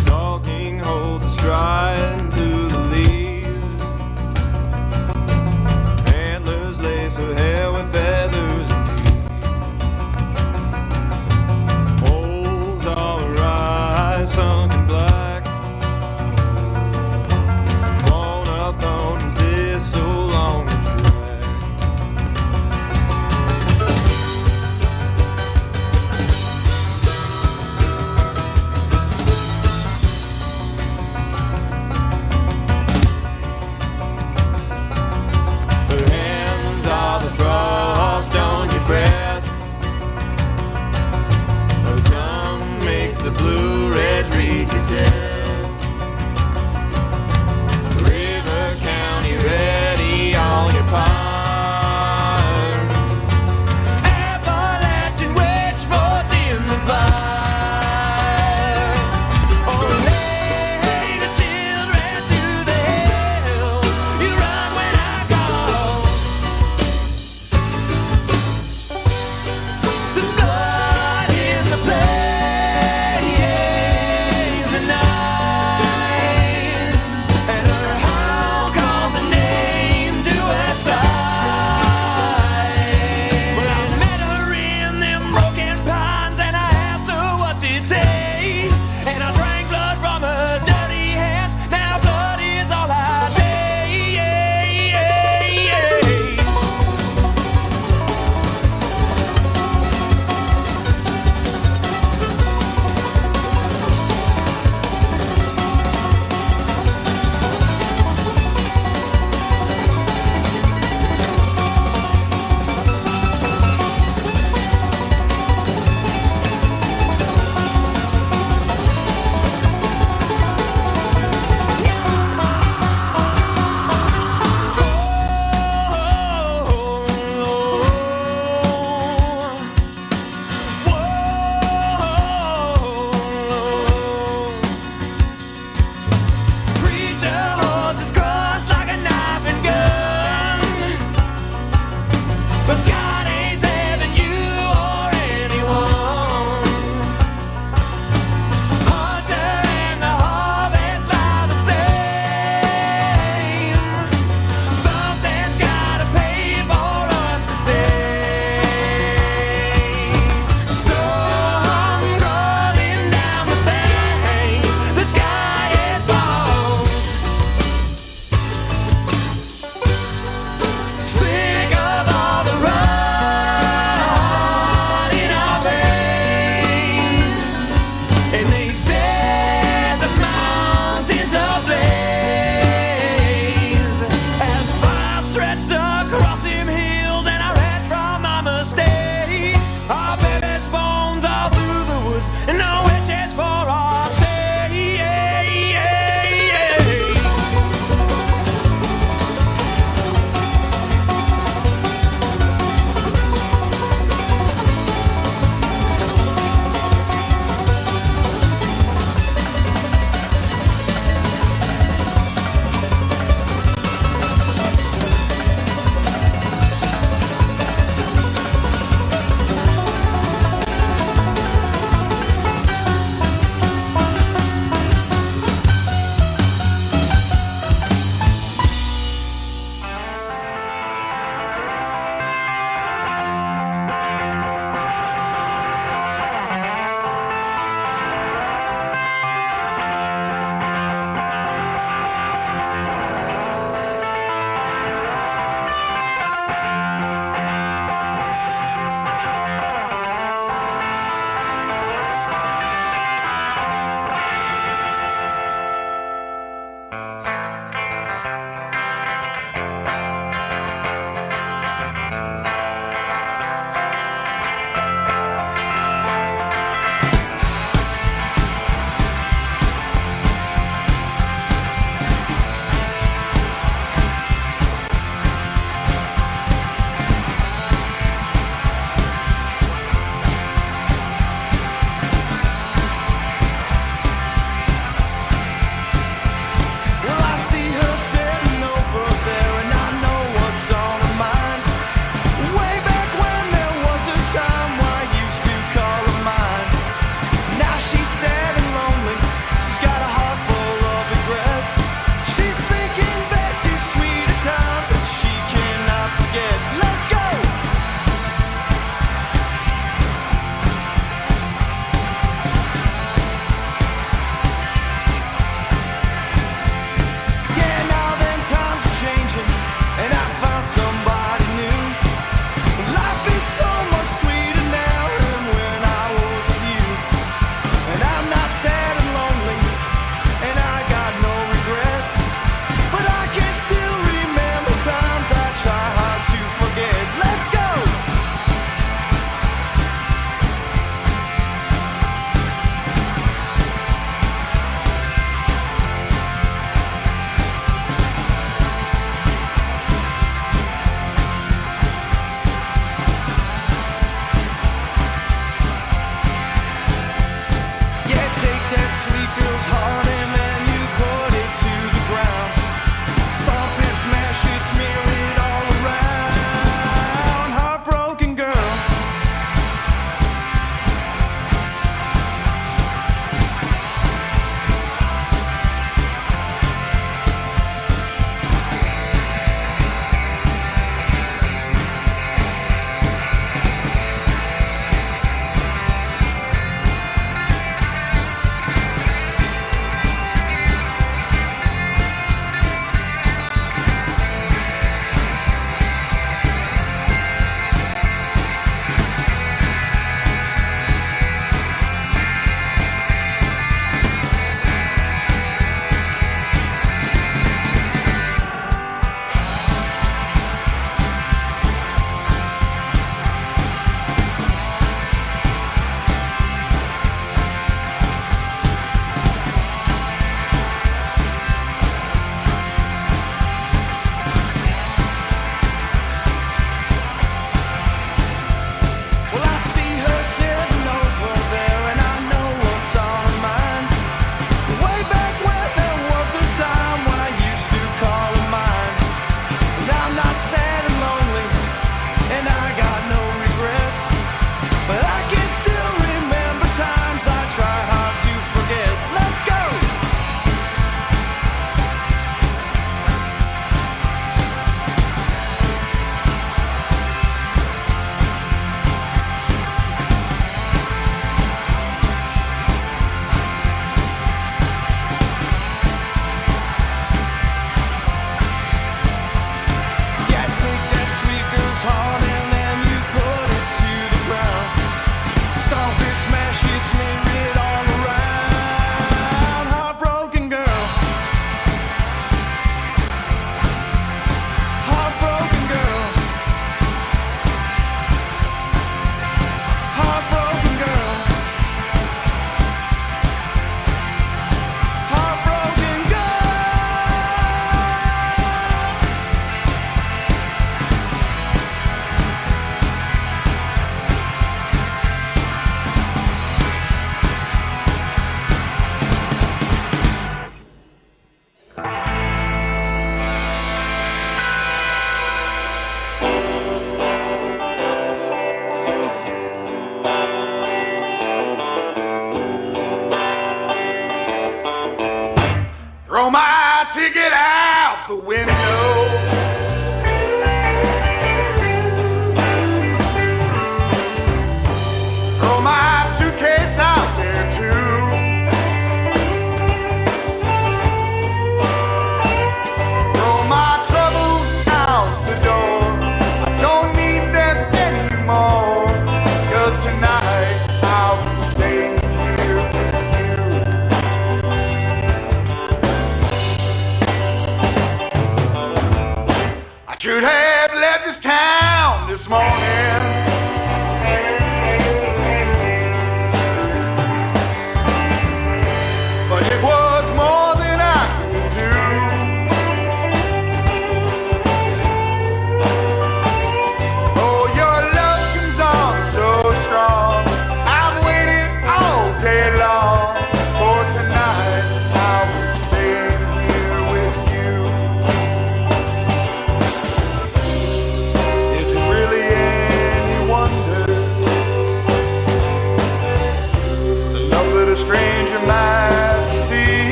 Stalking holds a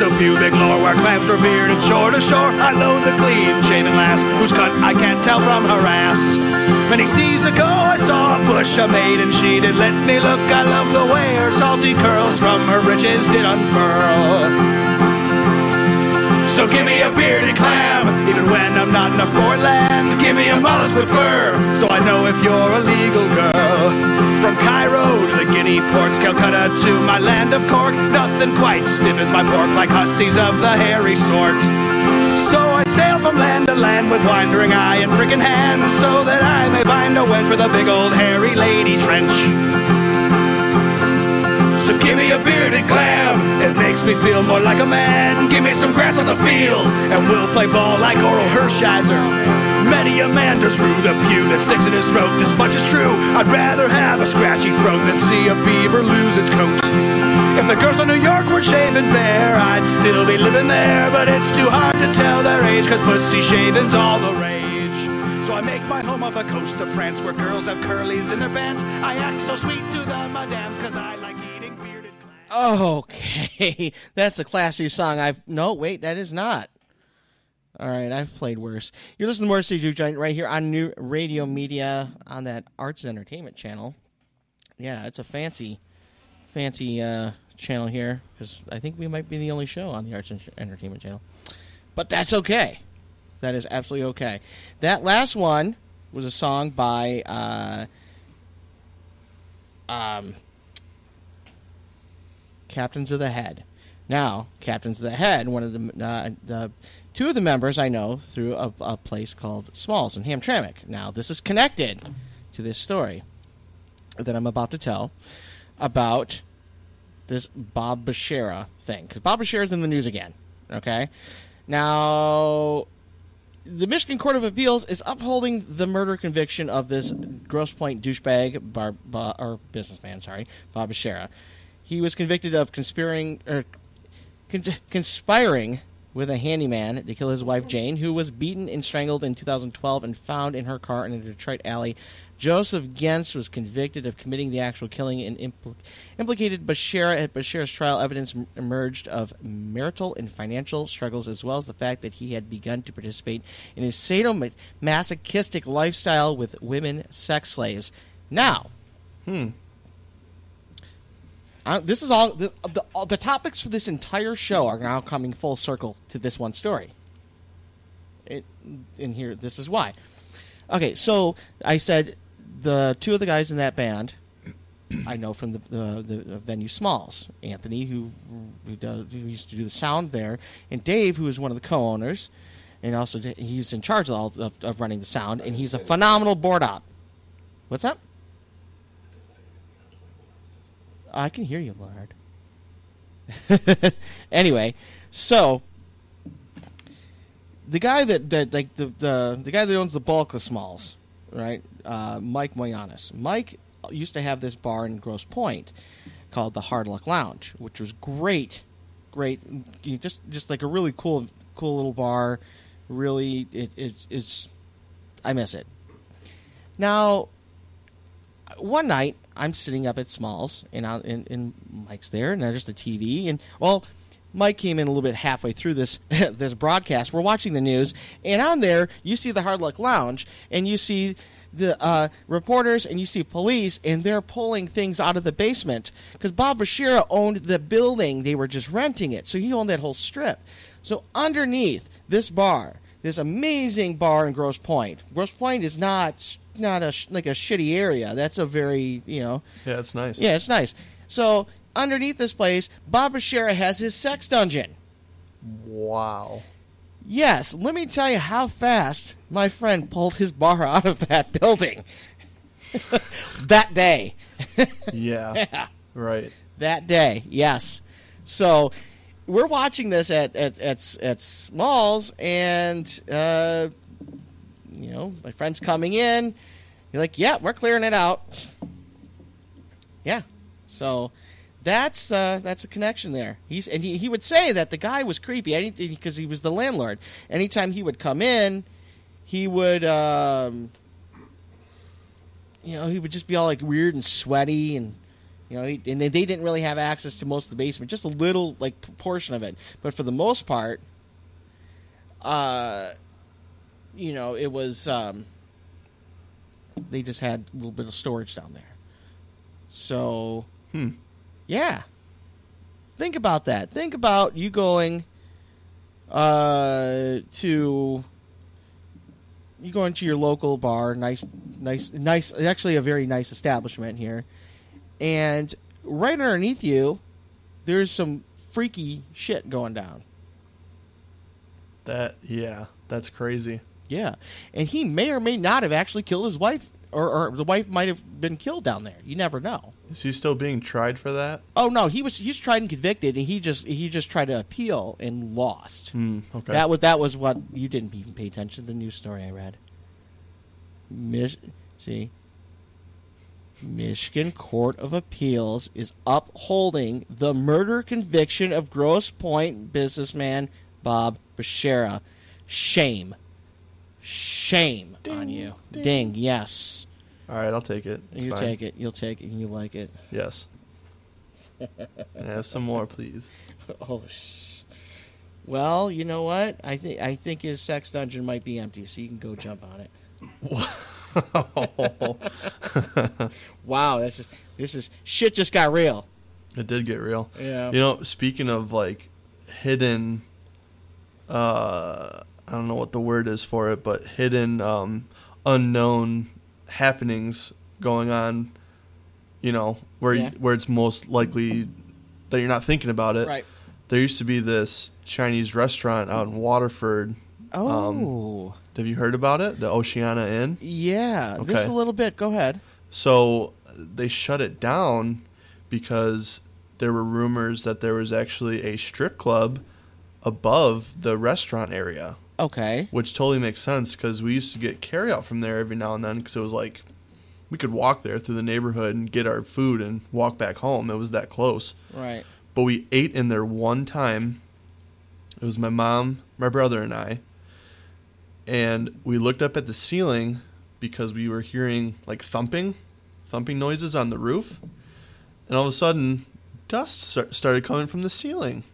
of pubic lore where clams were bearded shore to shore. I loathe the clean shaven lass whose cut I can't tell from her ass. Many seas ago I saw a bush a maiden she did let me look. I love the way her salty curls from her britches did unfurl. So give me a bearded clam, even when I'm not in a foreign land. Give me a mollusk with fur, so I know if you're a legal girl. From Cairo to the Guinea ports, Calcutta to my land of Cork, nothing quite stiffens my pork like hussies of the hairy sort. So I sail from land to land with wandering eye and pricking hand, so that I may find a wench with a big old hairy lady trench. So give me a bearded clam, it makes me feel more like a man. Give me some grass on the field, and we'll play ball like Orel Hershiser. Many a man does rue the pew that sticks in his throat. This much is true. I'd rather have a scratchy throat than see a beaver lose its coat. If the girls of New York were shaven bare, I'd still be living there. But it's too hard to tell their age, cause pussy shaving's all the rage. So I make my home off the coast of France where girls have curlies in their pants. I act so sweet to the madams cause I like eating bearded clams. Okay, that's a classy song. I've no wait, that is not. All right, I've played worse. You're listening to Motor City Juke Joint right here on New Radio Media on that Arts and Entertainment channel. Yeah, it's a fancy, fancy uh, channel here because I think we might be the only show on the Arts and Entertainment channel. But that's okay. That is absolutely okay. That last one was a song by uh, um, Captains of the Head. Now, Captains of the Head, one of the, uh, the two of the members I know through a, a place called Smalls in Hamtramck. Now, this is connected to this story that I'm about to tell about this Bob Bashara thing because Bob Bashara's in the news again. Okay, now the Michigan Court of Appeals is upholding the murder conviction of this Grosse Pointe douchebag bar, bar, or businessman. Sorry, Bob Bashara. He was convicted of conspiring er, or cons- conspiring with a handyman to kill his wife Jane, who was beaten and strangled in 2012 and found in her car in a Detroit alley. Joseph Gentz was convicted of committing the actual killing and impl- implicated Bashara at Bashara's trial. Evidence m- emerged of marital and financial struggles, as well as the fact that he had begun to participate in his sadomasochistic lifestyle with women sex slaves. Now, hmm. Uh, this is all the, the all the topics for this entire show are now coming full circle to this one story. It, in here, this is why. Okay, so I said the two of the guys in that band I know from the the, the venue Smalls, Anthony who who, does, who used to do the sound there, and Dave who is one of the co-owners, and also he's in charge of all of, of running the sound, and he's a phenomenal board op. What's up? I can hear you, Lard. anyway, so the guy that, that like the, the the guy that owns the bulk of Smalls, right? Uh, Mike Moyanis. Mike used to have this bar in Grosse Pointe called the Hard Luck Lounge, which was great, great. Just just like a really cool cool little bar. Really, it, it it's I miss it. Now, one night I'm sitting up at Smalls and, I, and and Mike's there and there's the TV and well Mike came in a little bit halfway through this this broadcast. We're watching the news and on there you see the Hard Luck Lounge and you see the uh, reporters and you see police and they're pulling things out of the basement because Bob Bashara owned the building they were just renting it so he owned that whole strip. So underneath this bar, this amazing bar in Grosse Pointe. Grosse Pointe is not not a sh- like a shitty area. That's a very you know Yeah, it's nice. yeah, it's nice. So underneath this place, Bob Bashara has his sex dungeon. Wow. Yes, let me tell you how fast my friend pulled his bar out of that building. that day. Yeah. yeah. Right. That day, yes. So we're watching this at at at, at Smalls, and uh, you know my friend's coming in. You're like, yeah, we're clearing it out. Yeah. So that's uh, that's a connection there. He's and he, he would say that the guy was creepy because he was the landlord. Anytime he would come in, he would um, you know he would just be all like weird and sweaty and You know, and they, they didn't really have access to most of the basement, just a little like portion of it. But for the most part, uh, you know, it was um, they just had a little bit of storage down there. So, Hmm. yeah, think about that. Think about you going uh, to you going to your local bar, nice, nice, nice. Actually, a very nice establishment here, and right underneath you, there's some freaky shit going down. That yeah, that's crazy. Yeah, and he may or may not have actually killed his wife, or, or the wife might have been killed down there. You never know. Is he still being tried for that? Oh no, he was he's tried and convicted, and he just he just tried to appeal and lost. Hmm. Okay. That was that was what you didn't even pay attention to the news story I read. Mich- see, Michigan Court of Appeals is upholding the murder conviction of Grosse Pointe businessman Bob Bashara. Shame, shame on you. Ding. Yes, All right, I'll take it. It's you fine. take it. You'll take it. and You like it. Yes. yeah, some more, please. Oh, sh- well, you know what? I think I think his sex dungeon might be empty, so you can go jump on it. Wow, this is this is shit. Just got real. It did get real. Yeah. You know, speaking of like hidden, uh, I don't know what the word is for it, but hidden, um, unknown happenings going on. You know, where Yeah. where it's most likely that you're not thinking about it. Right. There used to be this Chinese restaurant out in Waterford. Oh, Have you heard about it? The Oceana Inn. yeah. Just a little bit. Go ahead. So they shut it down because there were rumors that there was actually a strip club above the restaurant area, Okay. which totally makes sense because we used to get carryout from there every now and then because it was like we could walk there through the neighborhood and get our food and walk back home. It was that close. Right. But we ate in there one time. It was my mom, my brother, and I. And we looked up at the ceiling because we were hearing like thumping, thumping noises on the roof. And all of a sudden, dust started coming from the ceiling.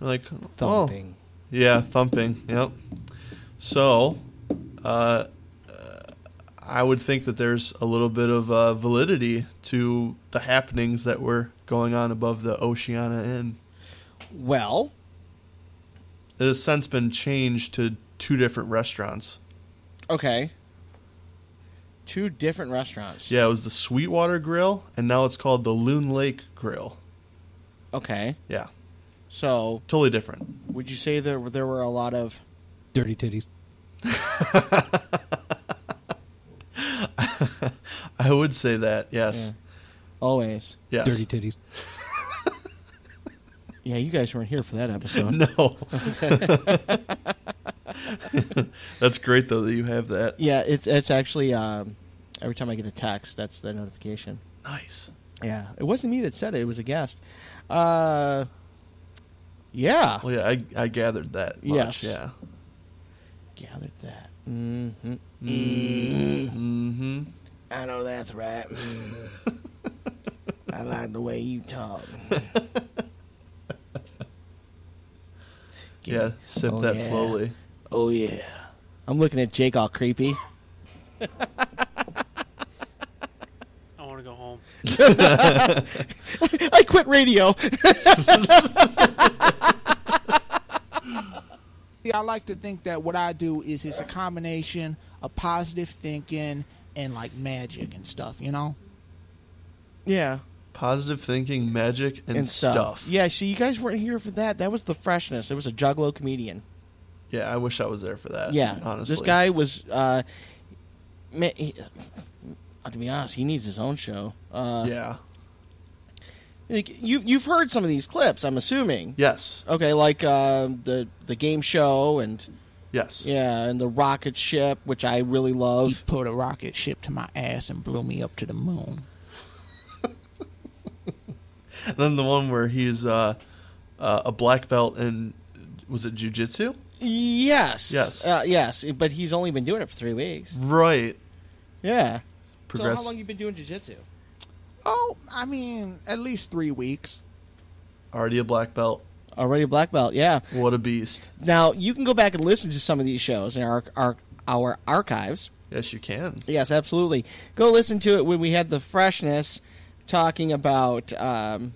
We're like, oh, Thumping. Yeah, thumping. Yep. So, uh, uh, I would think that there's a little bit of uh, validity to the happenings that were going on above the Oceana Inn. Well, It has since been changed to two different restaurants. okay. Two different restaurants. Yeah, it was the Sweetwater Grill, and now it's called the Loon Lake Grill. Okay. Yeah, So, totally different. would you say there there were a lot of Dirty titties. I would say that, yes. always? Yes. Dirty titties. Yeah, you guys weren't here for that episode. No. That's great, though, that you have that. Yeah, it's it's actually um, every time I get a text, that's the notification. Nice. Yeah, it wasn't me that said it; it was a guest. Uh, yeah, Well, yeah, I, I gathered that much. Yes. Yeah. gathered that. Mm-hmm. Mm-hmm. I know that's right. I like the way you talk. Yeah, sip Oh, that yeah. slowly. Oh yeah. I'm looking at Jake all creepy. I want to go home. I quit radio. See, I like to think that what I do is it's a combination of positive thinking and like magic and stuff, you know? yeah. Positive thinking, magic, and, And stuff. stuff. Yeah, see, you guys weren't here for that. That was the freshness. It was a juggalo comedian. Yeah, I wish I was there for that. Yeah, honestly. this guy was. Uh, man, he, uh, to be honest, he needs his own show. Uh, Yeah. like, you you've heard some of these clips, I'm assuming. Yes. Okay, like uh, the the game show and Yes. yeah, and the rocket ship, which I really love. He love. put a rocket ship to my ass and blew me up to the moon. Then the one where he's uh, uh, a black belt in was it jujitsu? Yes, Yes. uh, yes. But he's only been doing it for three weeks. Right. Yeah. Progress. So how long you been doing jujitsu? Oh, I mean, at least three weeks. Already a black belt. Already a black belt, yeah. What a beast. Now you can go back and listen to some of these shows in our our, our archives. Yes, you can. Yes, absolutely. Go listen to it when we had the freshness talking about um,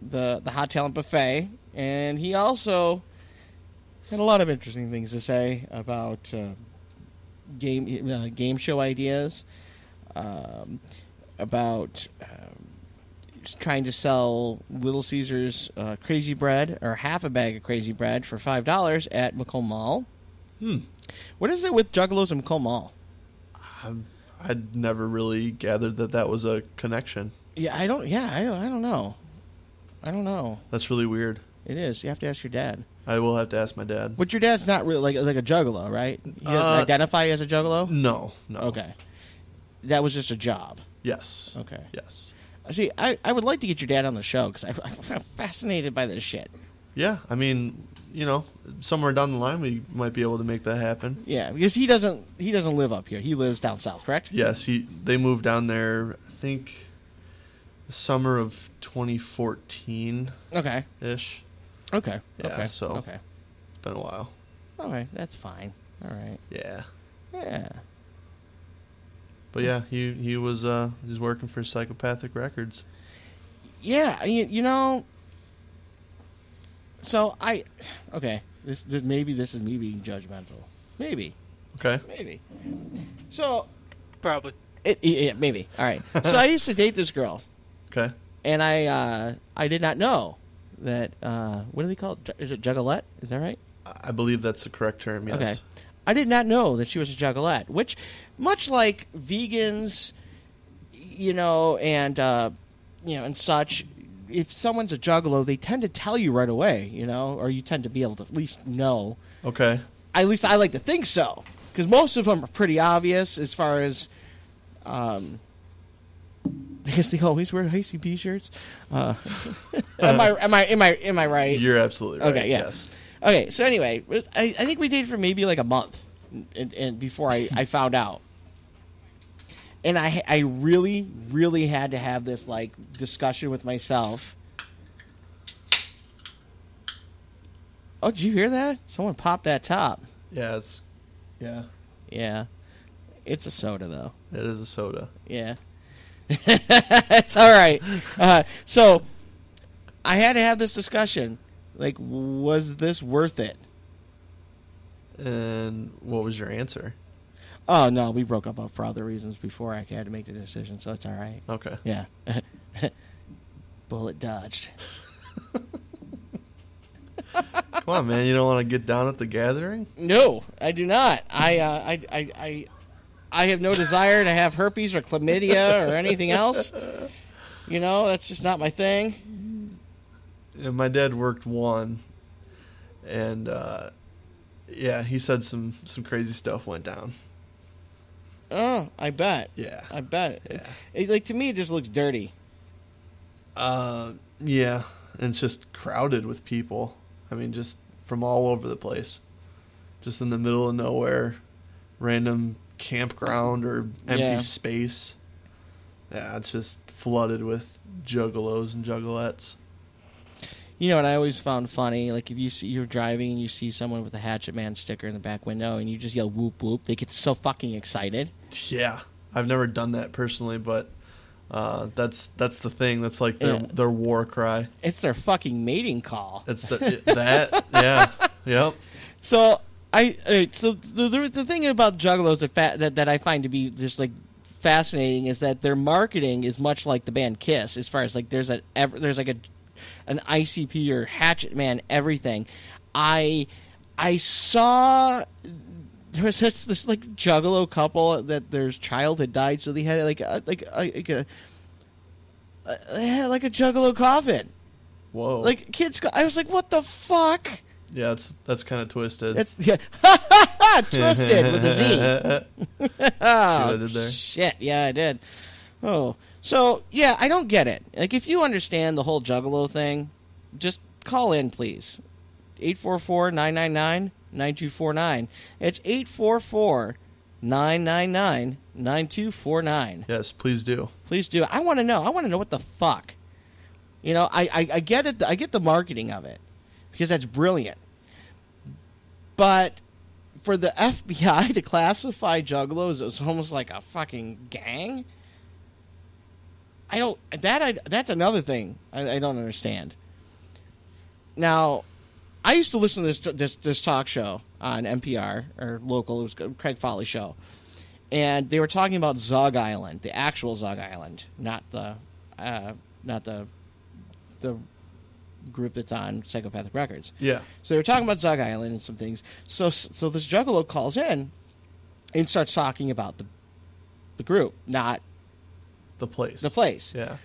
the the hot talent buffet, and he also had a lot of interesting things to say about uh, game uh, game show ideas, um, about um, trying to sell Little Caesars uh, crazy bread or half a bag of crazy bread for five dollars at Macomb Mall. Hmm. What is it with Juggalos and Macomb Mall? I'd never really gathered that that was a connection. Yeah, I don't. Yeah, I don't. I don't know. I don't know. That's really weird. It is. You have to ask your dad. I will have to ask my dad. But your dad's not really like like a juggalo, right? He doesn't Uh, identify as a juggalo. No, no. Okay, that was just a job. Yes. Okay. Yes. Uh, see, I, I would like to get your dad on the show because I'm fascinated by this shit. Yeah, I mean, you know, somewhere down the line we might be able to make that happen. Yeah, because he doesn't he doesn't live up here. He lives down south, correct? Yes, he they moved down there. I think the summer of 2014 Okay. ish. Okay. Yeah, okay. so- okay. It's been a while. All right. That's fine. All right. Yeah, Yeah. But yeah, he he was uh he's working for Psychopathic Records. Yeah. You, you know. So I, okay. This, this maybe this is me being judgmental. Maybe. Okay. Maybe. So Probably. it, it, yeah, maybe. All right. So I used to date this girl, Okay. and I uh, I did not know that uh, what do they call it? Ju- Is it juggalette? Is that right? I believe that's the correct term. Yes. Okay. I did not know that she was a juggalette, which, much like vegans, you know, and uh, you know, and such, if someone's a juggalo, they tend to tell you right away, you know, or you tend to be able to at least know. Okay. At least I like to think so, because most of them are pretty obvious as far as. Um, because they always wear ICP shirts. Uh, am I am I am I am I right? You're absolutely right. Okay, yeah. Yes. Okay, so anyway, I, I think we dated for maybe like a month, and, and before I, I found out, and I I really really had to have this like discussion with myself. Oh, did you hear that? Someone popped that top. Yeah. It's yeah. Yeah, it's a soda though. It is a soda. Yeah. it's all right. Uh, so I had to have this discussion. Like, was this worth it? And what was your answer? Oh no, we broke up for other reasons before I had to make the decision, so it's all right. Okay. Yeah. Bullet dodged. Come on, man. You don't want to get down at the gathering? No, I do not. I, uh, I, I, I, I have no desire to have herpes or chlamydia or anything else. You know, that's just not my thing. Yeah, my dad worked one, and uh, yeah, he said some some crazy stuff went down. Oh, I bet. Yeah. I bet. Yeah. It, like to me, it just looks dirty. Uh, yeah, and it's just crowded with people. I mean, just from all over the place, just in the middle of nowhere, random campground or empty Yeah. space. Yeah, it's just flooded with juggalos and juggalettes. You know what I always found funny? Like if you see you're driving and you see someone with a Hatchet Man sticker in the back window and you just yell whoop whoop, they get so fucking excited. Yeah, I've never done that personally, but uh, that's that's the thing. That's like their Yeah. their war cry. It's their fucking mating call. It's the that yeah yep So I uh, so the, the the thing about juggalos that, fa- that that I find to be just like fascinating is that their marketing is much like the band Kiss as far as like there's a there's like a an ICP or Hatchet Man everything. I I saw there was this, this like juggalo couple that their child had died, so they had like a, like a, like a, they had like a juggalo coffin. whoa Like kids, I was like, what the fuck? yeah that's that's kind of twisted. It's yeah, twisted with a Z. Oh, I did there? Shit, yeah, I did. Oh, so yeah, I don't get it. Like, if you understand the whole Juggalo thing, just call in, please. 844-999-9249. It's 844-999-9249. Yes, please do. Please do. I want to know. I want to know what the fuck. You know, I, I, I get it. I get the marketing of it because that's brilliant. But for the FBI to classify juggalos as almost like a fucking gang, I don't. That I, that's another thing I, I don't understand. Now, I used to listen to this this this talk show on NPR or local. It was Craig Fahle show, and they were talking about Zug Island, the actual Zug Island, not the uh, not the the group that's on Psychopathic Records. Yeah. So they were talking about Zug Island and some things. So so this juggalo calls in and starts talking about the the group, not The place. the place. Yeah.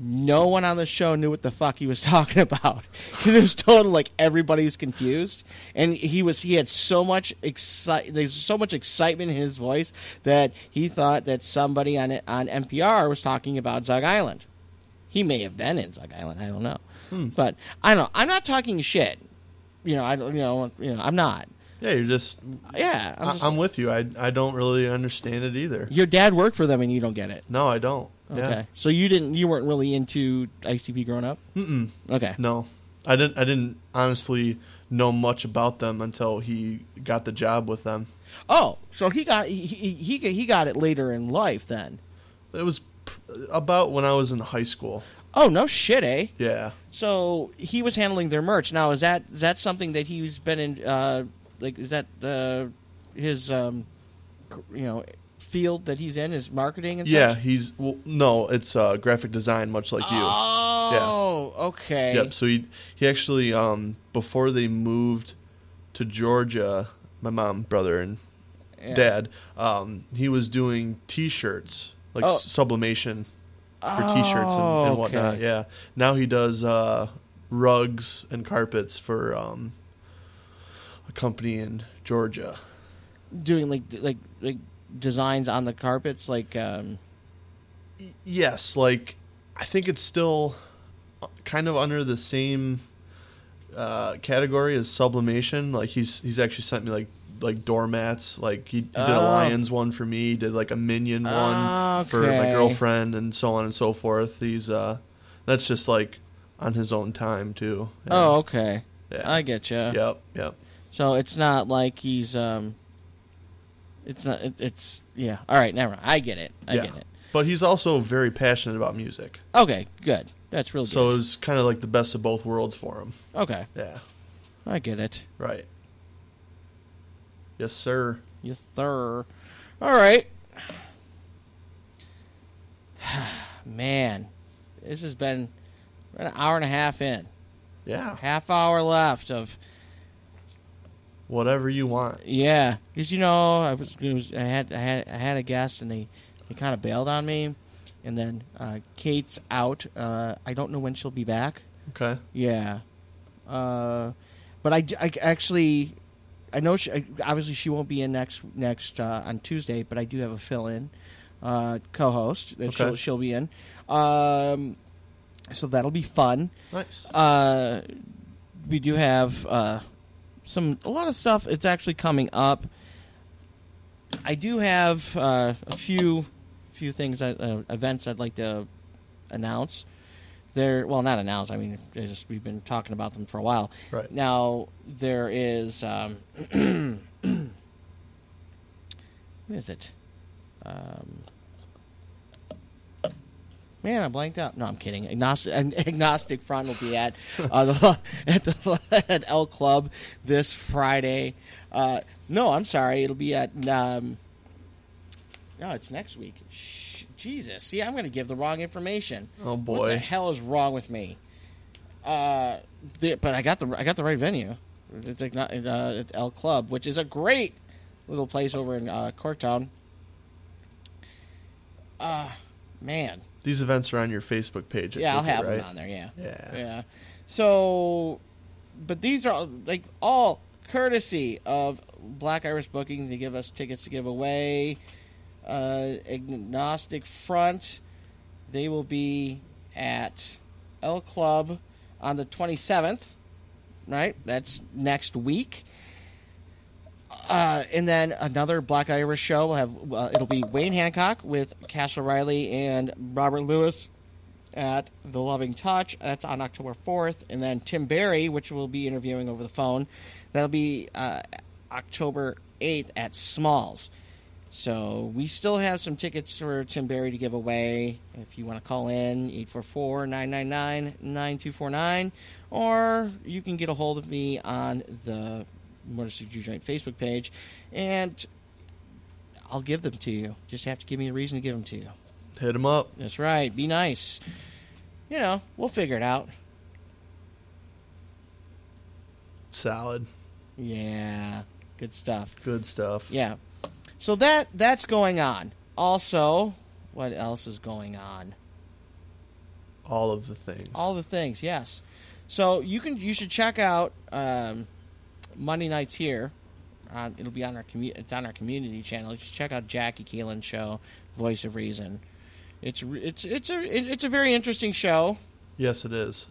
No one on the show knew what the fuck he was talking about. it was total like everybody was confused, and he was he had so much excite there's so much excitement in his voice that he thought that somebody on it on NPR was talking about Zug Island. He may have been in Zug Island, I don't know, hmm. but I don't know. I'm not talking shit. You know, I don't. You know, you know, I'm not. Yeah, you're just. Yeah, I'm, just, I'm with you. I I don't really understand it either. your dad worked for them, and you don't get it. No, I don't. Okay, Yeah. so you didn't. You weren't really into ICP growing up. Mm-mm. Okay. No, I didn't. I didn't honestly know much about them until he got the job with them. Oh, so he got he he he he got it later in life then. It was pr- about when I was in high school. Oh no shit, eh? Yeah. So he was handling their merch. Now is that is that something that he's been in? Uh, like is that the his um, you know field that he's in? is marketing and Yeah, such? he's well, no, it's uh, graphic design, much like you. Oh, okay. Yep. So he he actually um before they moved to Georgia, my mom, brother, and Yeah. dad, um, he was doing T-shirts like Oh. sublimation for T-shirts and, Oh, and whatnot. okay. Yeah. Now he does uh, rugs and carpets for um, company in Georgia. Doing like like like designs on the carpets, like um, Yes, like I think it's still uh, kind of under the same uh, category as sublimation. Like he's he's actually sent me like like doormats. Like he, he did a Oh. lions one for me. Did like a minion one for my girlfriend, and so on and so forth. He's uh, that's just like on his own time too. Yeah. oh, okay. Yeah. I get you. Yep. Yep. So it's not like he's um. It's not. It, it's yeah. All right. Never. mind. I get it. I yeah. get it. But he's also very passionate about music. Okay. Good. That's real good. So it's kind of like the best of both worlds for him. okay. Yeah. I get it. Right. Yes, sir. Yes, sir. All right. Man, this has been an hour and a half in. Yeah. Half hour left of Whatever you want. yeah. Because you know I was, was I had I had I had a guest and they they kind of bailed on me, and then uh, Kate's out. Uh, I don't know when she'll be back. Okay. Yeah. Uh, but I, I actually, I know she, obviously she won't be in next next uh, on Tuesday, but I do have a fill in uh, co-host that she'll she'll be in. Um, so that'll be fun. Nice. Uh, we do have uh, some a lot of stuff. It's actually coming up. I do have uh, a few few things that, uh, events I'd like to announce. There, well, not announce. I mean, just we've been talking about them for a while. Right. now, there is. Um, what is it? Um, Man, I blanked out. No, I'm kidding. Agnostic, Agnostic Front will be at uh, the, at the at L Club this Friday. Uh, no, I'm sorry. It'll be at. Um, no, it's next week. Shh, Jesus. See, I'm going to give the wrong information. Oh, boy, What the hell is wrong with me? Uh, the, but I got the I got the right venue. It's like not, uh, at L Club, which is a great little place over in uh, Corktown. Uh man. These events are on your Facebook page. I Yeah, I'll take it, have right? them on there. Yeah. Yeah. Yeah. So, but these are like all courtesy of Black Iris Booking. They give us tickets to give away. Uh, Agnostic Front. They will be at L Club on the 27th. Right? That's next week. Uh, and then another Black Iris show. We'll have uh, it'll be Wayne Hancock with Cash O'Riley and Robert Lewis at The Loving Touch. That's on October fourth, and then Tim Barry, which we'll be interviewing over the phone. That'll be uh, October eighth at Smalls. So we still have some tickets for Tim Barry to give away. If you want to call in, 844-999-9249. Or you can get a hold of me on the Motor City Joint Facebook page, and I'll give them to you. Just have to give me a reason to give them to you. Hit them up. That's right. Be nice. You know, we'll figure it out. Salad. Yeah. Good stuff. Good stuff. Yeah. So that that's going on. Also, what else is going on? All of the things. All the things, yes. So you can you should check out um, Monday nights here. On, it'll be on our commu- It's on our community channel. You should check out Jackie Keelan show, Voice of Reason. It's re- it's it's a it- it's a very interesting show. Yes, it is.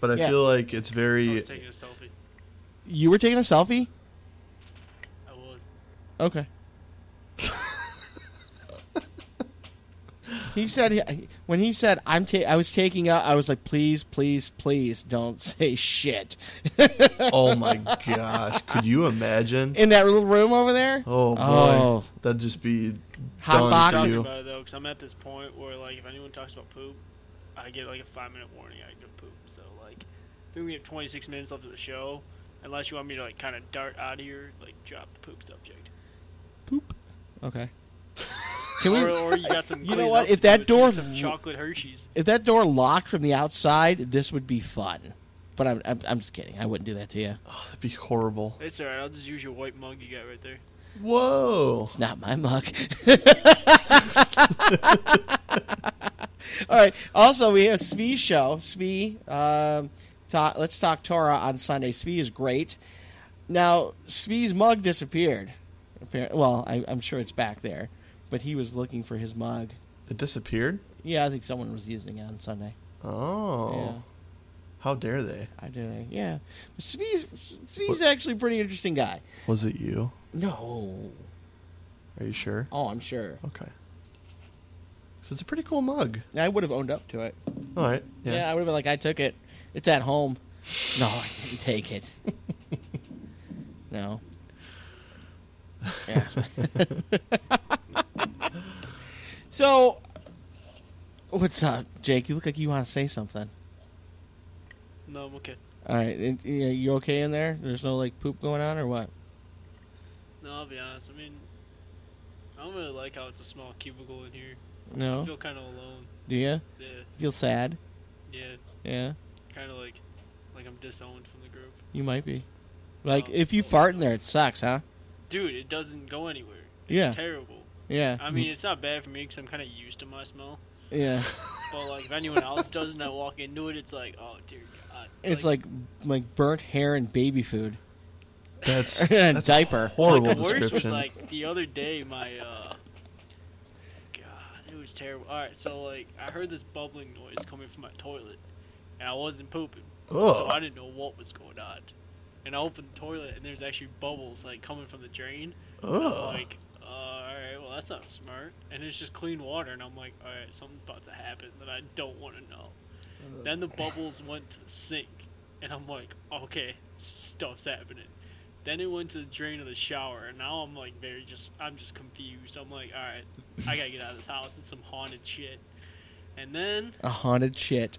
But I Yeah. feel like it's I very. was taking a selfie. You were taking a selfie. I was. Okay. He said when he said I'm ta- I was taking out I was like please please please don't say shit oh my gosh! Could you imagine? in that little room over there. Oh boy, Oh. that'd just be Hot box. talking you. about it though, because I'm at this point where like if anyone talks about poop, I get like a five minute warning. I go poop. So like, I think we have 26 minutes left of the show. Unless you want me to like kind of dart out of here, like drop the poop subject. Poop. Okay. Can we? Or, or you got some. You know what? If that with some- door- some chocolate Hershey's. If that door locked from the outside, this would be fun. But I'm I'm, I'm just kidding. I wouldn't do that to you. Oh, that'd be horrible. It's alright. I'll just use your white mug you got right there. Whoa! It's not my mug. All right. Also, we have Svee's show. Svee, um, ta- let's talk Torah on Sunday. Svee is great. Now, Svee's mug disappeared. Well, I, I'm sure it's back there, but he was looking for his mug. It disappeared. Yeah, I think someone was using it on Sunday. Oh, Yeah. how dare they? I did. Yeah, but Svee's Svee's actually a pretty interesting guy. Was it you? No. Are you sure? Oh, I'm sure. Okay. So it's a pretty cool mug. I would have owned up to it. All right. Yeah, Yeah. I would have been like, I took it. It's at home. No, I didn't take it. no. Yeah. so, what's up, Jake? You look like you want to say something. No, I'm okay. All right, and, yeah, you okay in there? There's no like poop going on or what? No, I'll be honest. I mean, I don't really like how it's a small cubicle in here. No. I No. feel kind of alone. Do you Yeah, feel sad? yeah. Yeah, Kind of like, like I'm disowned from the group. you might be. Like if you fart in there, it sucks, huh? Dude, it doesn't go anywhere. It's Yeah. terrible. Yeah. I mean, it's not bad for me because I'm kind of used to my smell. yeah. But like, if anyone else doesn't, I walk into it, it's like, oh dear God. It's like like burnt hair and baby food. That's, And that's diaper. A horrible like, the worst was description. like the other day, my uh, God, it was terrible. All right, so like I heard this bubbling noise coming from my toilet, and I wasn't pooping, so I didn't know what was going on. And I opened the toilet, and there's actually bubbles like coming from the drain. Ugh. Like, uh, all right, well that's not smart. And it's just clean water, and I'm like, all right, something's about to happen that I don't want to know. Then the bubbles went to the sink, and I'm like, okay, stuff's happening. Then it went to the drain of the shower, and now I'm like very just, I'm just confused. I'm like, all right, I gotta get out of this house. It's some haunted shit. And then, A haunted shit.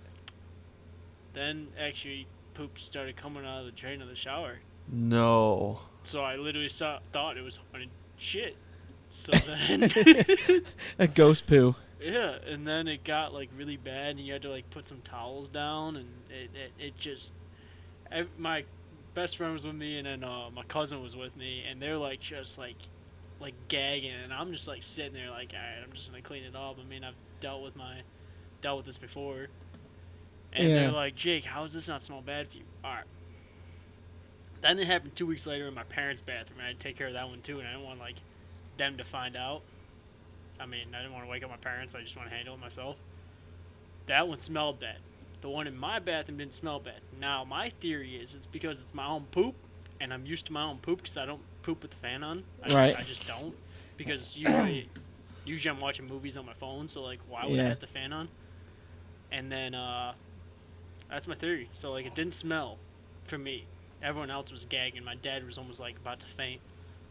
then actually, poop started coming out of the drain of the shower. no. So I literally saw, thought it was haunted shit. So then, A ghost poo. yeah, and then it got like really bad, and you had to like put some towels down, and it it, it just, ev- my best friend was with me, and then uh, my cousin was with me, and they're like just like, like gagging, and I'm just like sitting there like, all right, I'm just gonna clean it up. I mean, I've dealt with my, dealt with this before, and Yeah. they're like, Jake, how does this not smell bad for you? All right. Then it happened two weeks later in my parents' bathroom, and I had to take care of that one too, and I didn't want like them to find out. I mean, I didn't want to wake up my parents. I just want to handle it myself. That one smelled bad. The one in my bathroom didn't smell bad. Now my theory is it's because it's my own poop, and I'm used to my own poop because I don't poop with the fan on. I, Right. I just don't because usually, usually I'm watching movies on my phone, so like, why would Yeah. I have the fan on? And then uh, that's my theory. So like, it didn't smell for me. Everyone else was gagging. My dad was almost like about to faint.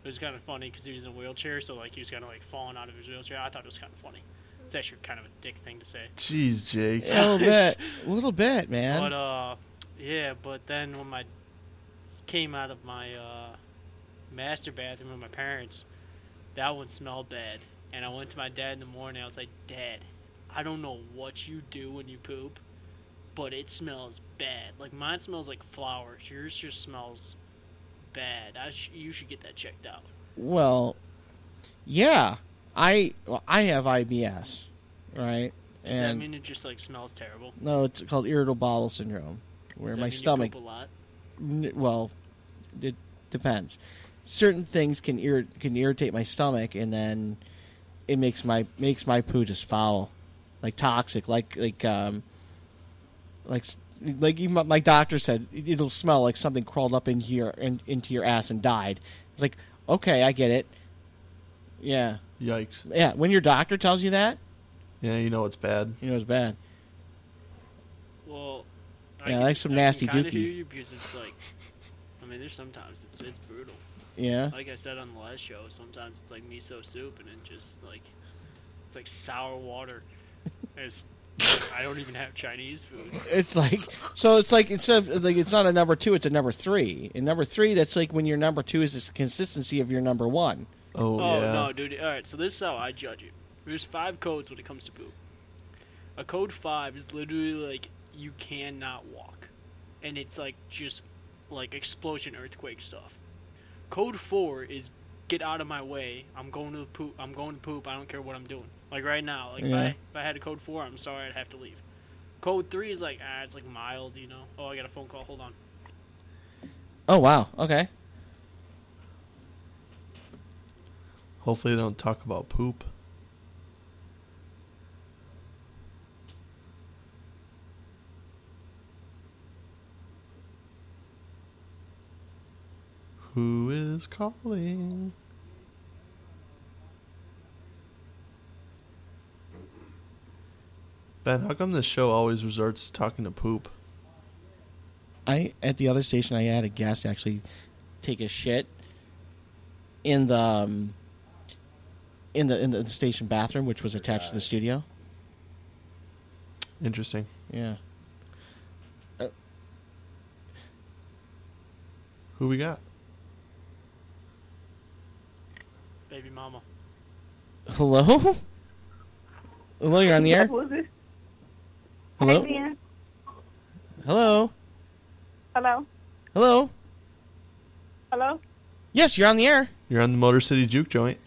It was kind of funny because he was in a wheelchair, so like he was kind of like falling out of his wheelchair. I thought it was kind of funny. It's actually kind of a dick thing to say. Jeez, Jake. A little bit, a little bit, man. But uh, yeah. But then when my came out of my uh, master bathroom with my parents, that one smelled bad. And I went to my dad in the morning. I was like, Dad, I don't know what you do when you poop, but it smells bad. Like mine smells like flowers. Yours just smells bad. I sh- you should get that checked out. Well, yeah, I well, I have IBS, right? Does that mean it just like smells terrible? no, it's called irritable bowel syndrome, where my stomach. poop a lot? n- Well, it depends. Certain things can ir- can irritate my stomach, and then it makes my makes my poo just foul, like toxic, like like um, like like even my- my doctor said it- it'll smell like something crawled up into your in, into your ass and died. It's like okay, I get it. Yeah, Yikes. yeah. When your doctor tells you that, Yeah, you know it's bad. you know it's bad. Well, Yeah, can- like some I nasty can kinda dookie. hear you because it's like, I mean, there's sometimes it's it's brutal. Yeah. Like I said on the last show, sometimes it's like miso soup and it just like it's like sour water. It's I don't even have Chinese food. It's like so. It's like instead of like it's not a number two, it's a number three. And number three, that's like when your number two is the consistency of your number one. Oh, Oh yeah. no, dude! All right, so this is how I judge it. There's five codes when it comes to poop. A code five is literally like you cannot walk, and it's like just like explosion earthquake stuff. Code four is get out of my way. I'm going to poop. I'm going to poop. I don't care what I'm doing. Like right now, like if, I, if I had a code four, I'm sorry, I'd have to leave. Code three is like ah, it's like mild, you know. Oh, I got a phone call. Hold on. Oh wow. Okay. Hopefully they don't talk about poop. Who is calling? Ben, how come this show always resorts to talking to poop? I at the other station, I had a guest actually take a shit in the um, in the in the station bathroom, which was attached to the studio. Interesting. Yeah. Who we got? Baby mama. Hello. Hello, you're on the air. Who's this? Hello. Hey, Ben. Hello. Hello. Hello. Hello. Yes, you're on the air. You're on the Motor City Juke Joint.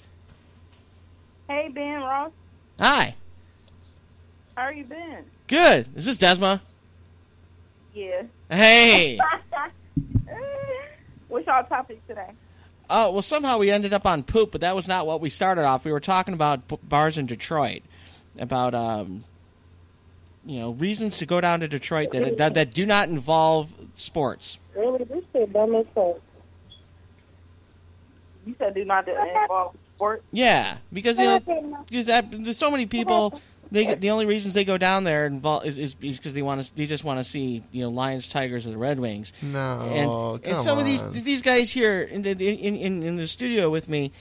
Hey, Ben Ross. Hi. How are you been? Good. Is this Desma? Yeah. Hey. What's y'all topic today? Oh well, somehow we ended up on poop, but that was not what we started off. We were talking about b- bars in Detroit, about um, you know, reasons to go down to Detroit that that, that do not involve sports. Really, this shit don't make sense. You said do not involve sports. Yeah, because you know, because that, there's so many people. They the only reasons they go down there involve is because they want to. They just want to see you know Lions, Tigers, or the Red Wings. No, and, Oh, come and some of these these guys here in the in, in, in the studio with me,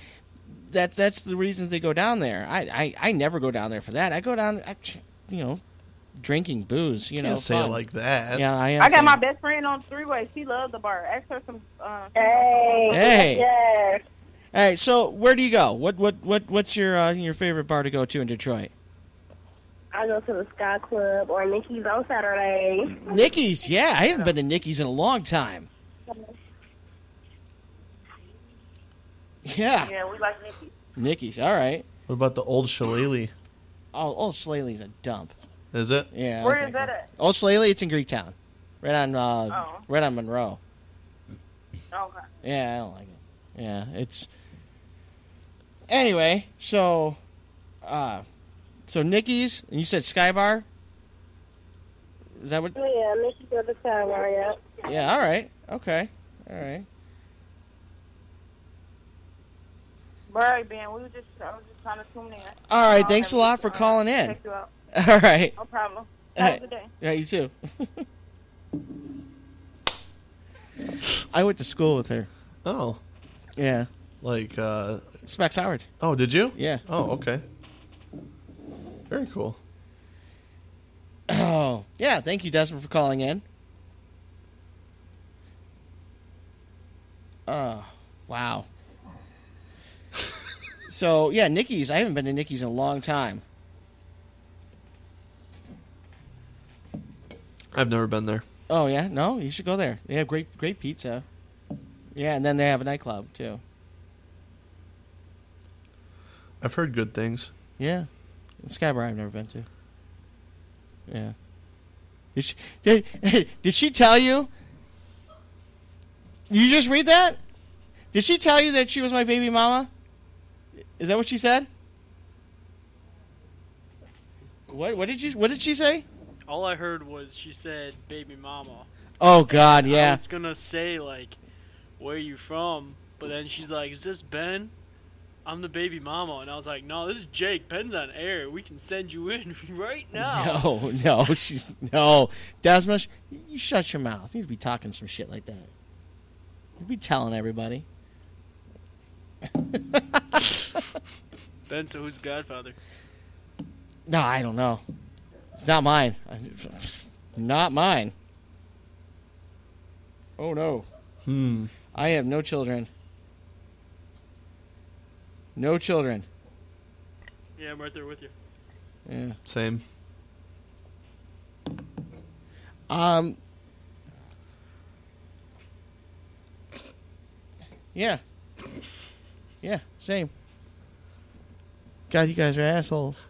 that's that's the reasons they go down there. I, I, I never go down there for that. I go down, I, you know, drinking booze. You know, Can't say it like that. Yeah, I am. I got saying- my best friend on three way. She loves the bar. Ask her some. Uh, Hey. Hey. Yes. All right, so where do you go? What what what what's your uh, your favorite bar to go to in Detroit? I go to the Sky Club or Nikki's on Saturday. Nikki's. Yeah, I haven't been to Nikki's in a long time. Yeah, yeah, we like Nikki. Nikki's. All right. What about the old Shillelagh? Oh, Old Shillelagh's a dump. Is it? Yeah. I Where think is that so. at? Old Shillelagh, it's in Greektown, right on uh, Oh. right on Monroe. Okay. Yeah, I don't like it. Yeah, it's. Anyway, so, uh, so Nikki's, and you said Sky Bar. Is that what? Yeah, Nikki's on the Sky Bar, yeah. Yeah. All right. Okay. All right. All right, Ben. We were just, I was just trying to tune in. All right, thanks a lot for uh, calling in. Check you out. All right. No problem. Have a good day. Yeah, you too. I went to school with her. Oh, Yeah. like uh, Specs Howard. oh, did you? Yeah. Oh, okay. Very cool. Oh, yeah. Thank you, Desmond, for calling in. Oh, wow. so, yeah, Nikki's. I haven't been to Nikki's in a long time. I've never been there. Oh, yeah? No, you should go there. They have great, great pizza. Yeah, and then they have a nightclub, too. I've heard good things. Yeah. Skybar I've never been to. Yeah. Did she, did, did she tell you? You just read that? Did she tell you that she was my baby mama? Is that what she said? What what did you what did she say? All I heard was she said "baby mama." Oh god, I yeah. It's gonna say like, "Where you from?" But then she's like, "Is this Ben?" I'm the baby mama, and I was like, "No, this is Jake. Ben's on air. We can send you in right now." No, no, she's no. Desmond, you shut your mouth. You need to be talking some shit like that. You'd be telling everybody. Ben, so who's Godfather? No, I don't know. It's not mine. Not mine. Oh no. Hmm. I have no children. No children. Yeah, I'm right there with you. Yeah. Same. Um. Yeah. Yeah. Same. God, you guys are assholes.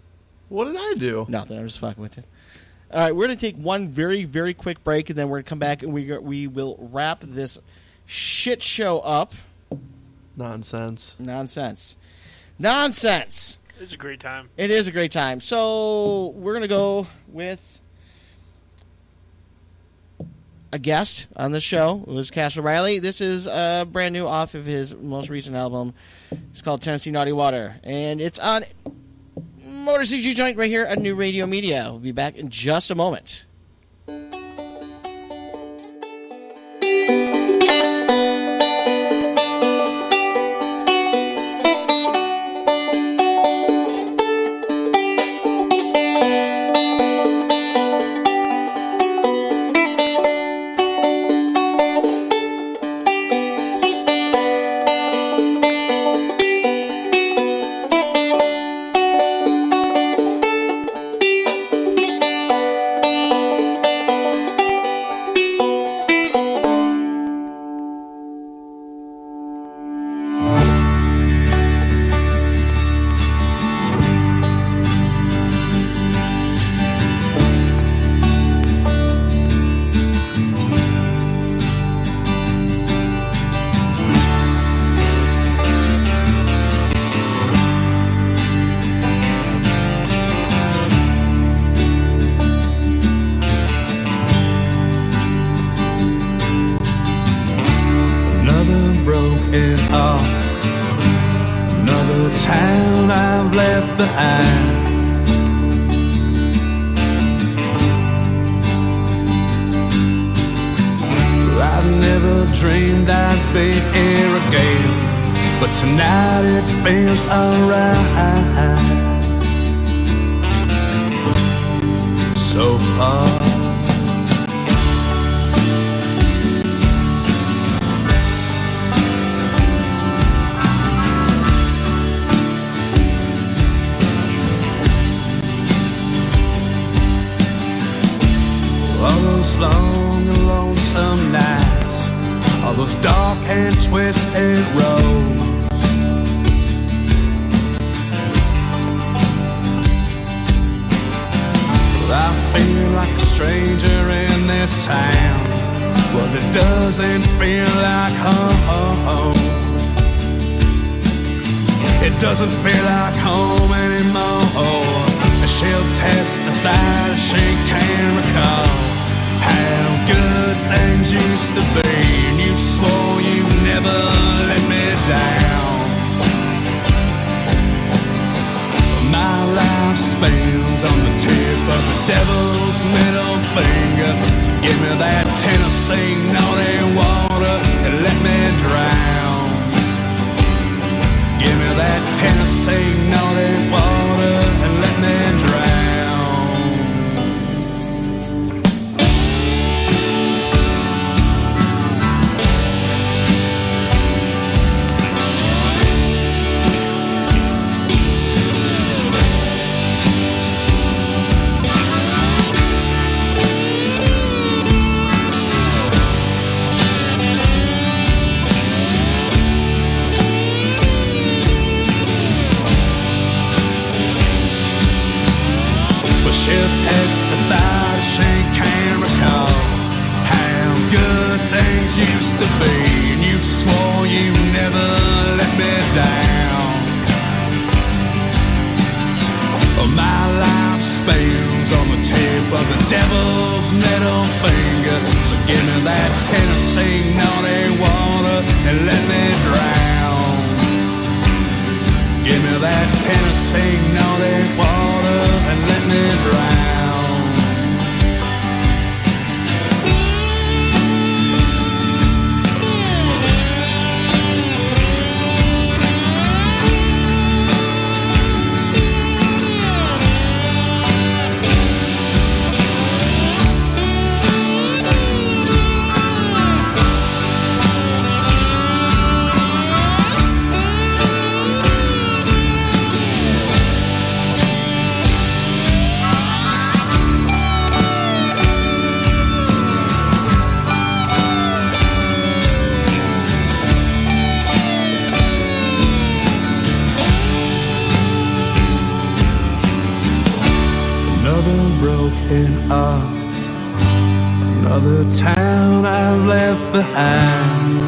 What did I do? Nothing. I'm just fucking with you. All right, we're gonna take one very, very quick break, and then we're gonna come back and we we will wrap this shit show up. Nonsense. Nonsense. Nonsense. This is a great time. It is a great time. So we're gonna go with a guest on the show. It was Cash Riley. This is uh, brand new off of his most recent album. It's called Tennessee Naughty Water, and it's on Motor City Joint right here on New Radio Media. We'll be back in just a moment. Broken heart, another town I've left behind.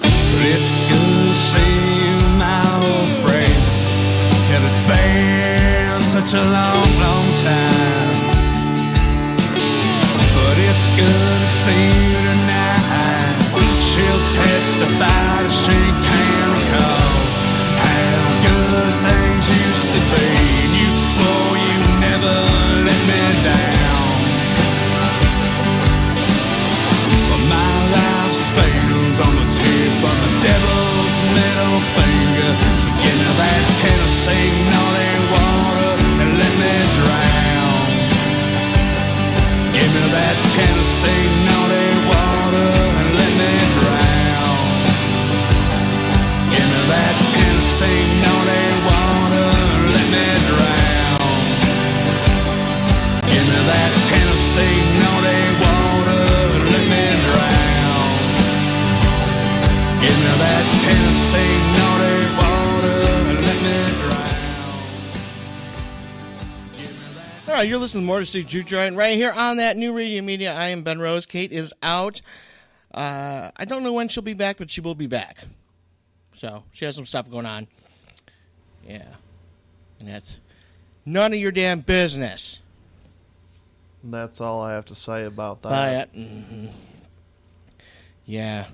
But it's good to see you, my old friend. And it's been such a long, long time. But it's good to see you tonight. She'll testify she can on the tip of the devil's middle finger. So give me that Tennessee naughty water and let me drown. Give me that Tennessee naughty water and let me drown. Give me that Tennessee right, you're listening to Motor City Juke Joint right here on that new radio media. I am Ben Rose. Kate is out. Uh, I don't know when she'll be back, but she will be back. So she has some stuff going on. Yeah, and that's none of your damn business. That's all I have to say about that. Mhm. Yeah,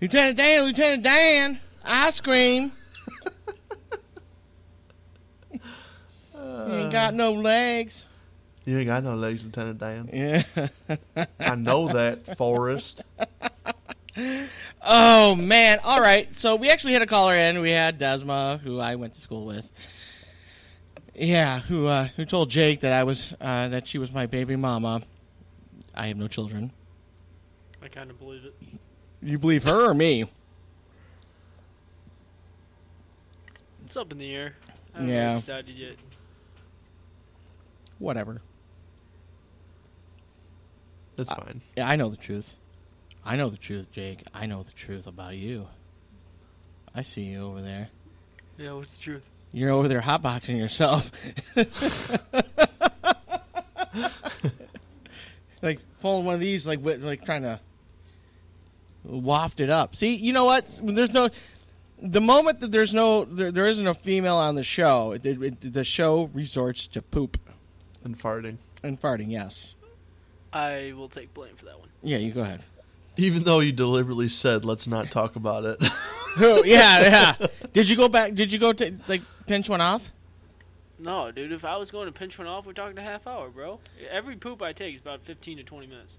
Lieutenant Dan, Lieutenant Dan, ice cream. You ain't got no legs. You ain't got no legs, Lieutenant Dan. Yeah. I know that, Forrest. Oh man! All right, so we actually had a caller in. We had Desma, who I went to school with. Yeah, who uh, who told Jake that I was uh, that she was my baby mama. I have no children. I kind of believe it. You believe her or me? It's up in the air. I haven't Yeah. decided yet. Whatever. That's fine. Yeah, I know the truth. I know the truth, Jake. I know the truth about you. I see you over there. Yeah, what's the truth? You're over there hotboxing yourself. like pulling one of these, like wi- like trying to waft it up. See, you know what? There's no. The moment that there's no, there, there isn't a female on the show. It, it, the show resorts to poop And farting. and farting. Yes. I will take blame for that one. Yeah, you go ahead. Even though you deliberately said, let's not talk about it. Who? Oh, yeah, yeah. Did you go back? Did you go to like pinch one off? No, dude, if I was going to pinch one off, we're talking a half hour, bro. Every poop I take is about 15 to 20 minutes.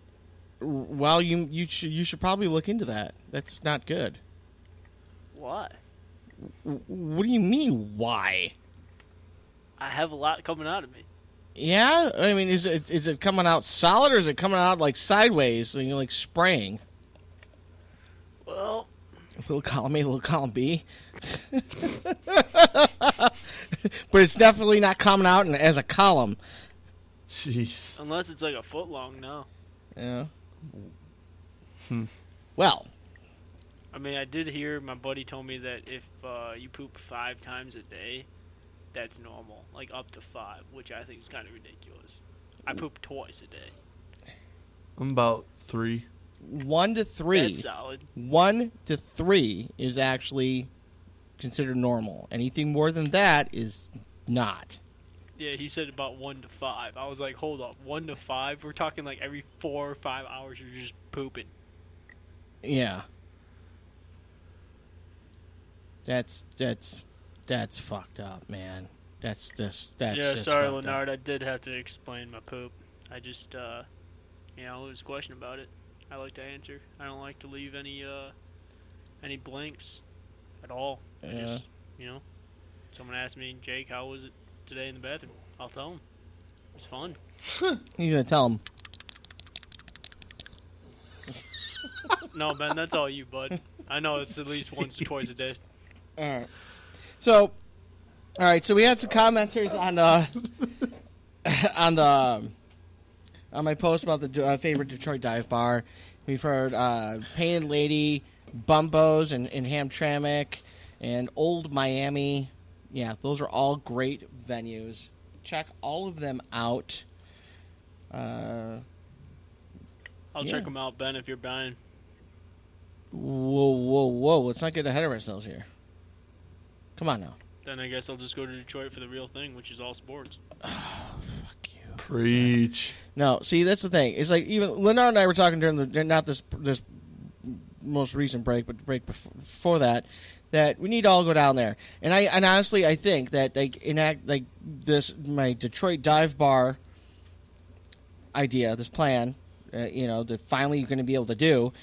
Well, you you should you should probably look into that. That's not good. Why? What do you mean? Why? I have a lot coming out of me. Yeah, I mean, is it is it coming out solid or is it coming out like sideways? So you're like spraying. Well, A little column A, a little column B. but it's definitely not coming out in- as a column. Jeez. unless it's like a foot long, no. Yeah. Hmm. Well, I mean, I did hear my buddy told me that if uh, you poop five times a day, that's normal, like up to five, which I think is kind of ridiculous. I poop twice a day. I'm about three. one to three. That's solid. One to three is actually considered normal. Anything more than that is not. Yeah, he said about one to five. I was like, hold up, one to five? We're talking like every four or five hours you're just pooping. Yeah. That's that's that's fucked up, man. That's just that's yeah, just sorry, fucked up. Leonard. I did have to explain my poop. I just, uh, you know, there was a question about it. I like to answer. I don't like to leave any, uh, any blanks at all. I Yeah. just, you know, someone asked me, Jake, how was it today in the bathroom? I'll tell him. It's fun. You're gonna tell him. no, Ben, that's all you, bud. I know it's at least once or twice a day. All right. So, all right. So we had some commenters on the on the um, on my post about the uh, favorite Detroit dive bar. We've heard uh, Painted Lady, Bumbos, and, and Hamtramck, and Old Miami. Yeah, those are all great venues. Check all of them out. Uh, I'll Yeah. check them out, Ben, if you're buying. whoa, whoa, whoa! Let's not get ahead of ourselves here. Come on now. Then I guess I'll just go to Detroit for the real thing, which is all sports. Oh, fuck you. Preach. No, see that's the thing. It's like even Leonard and I were talking during the not this this most recent break, but the break before, before that, that we need to all go down there. And I and honestly, I think that like enact like this my Detroit dive bar idea, this plan, uh, you know, that finally you're going to be able to do,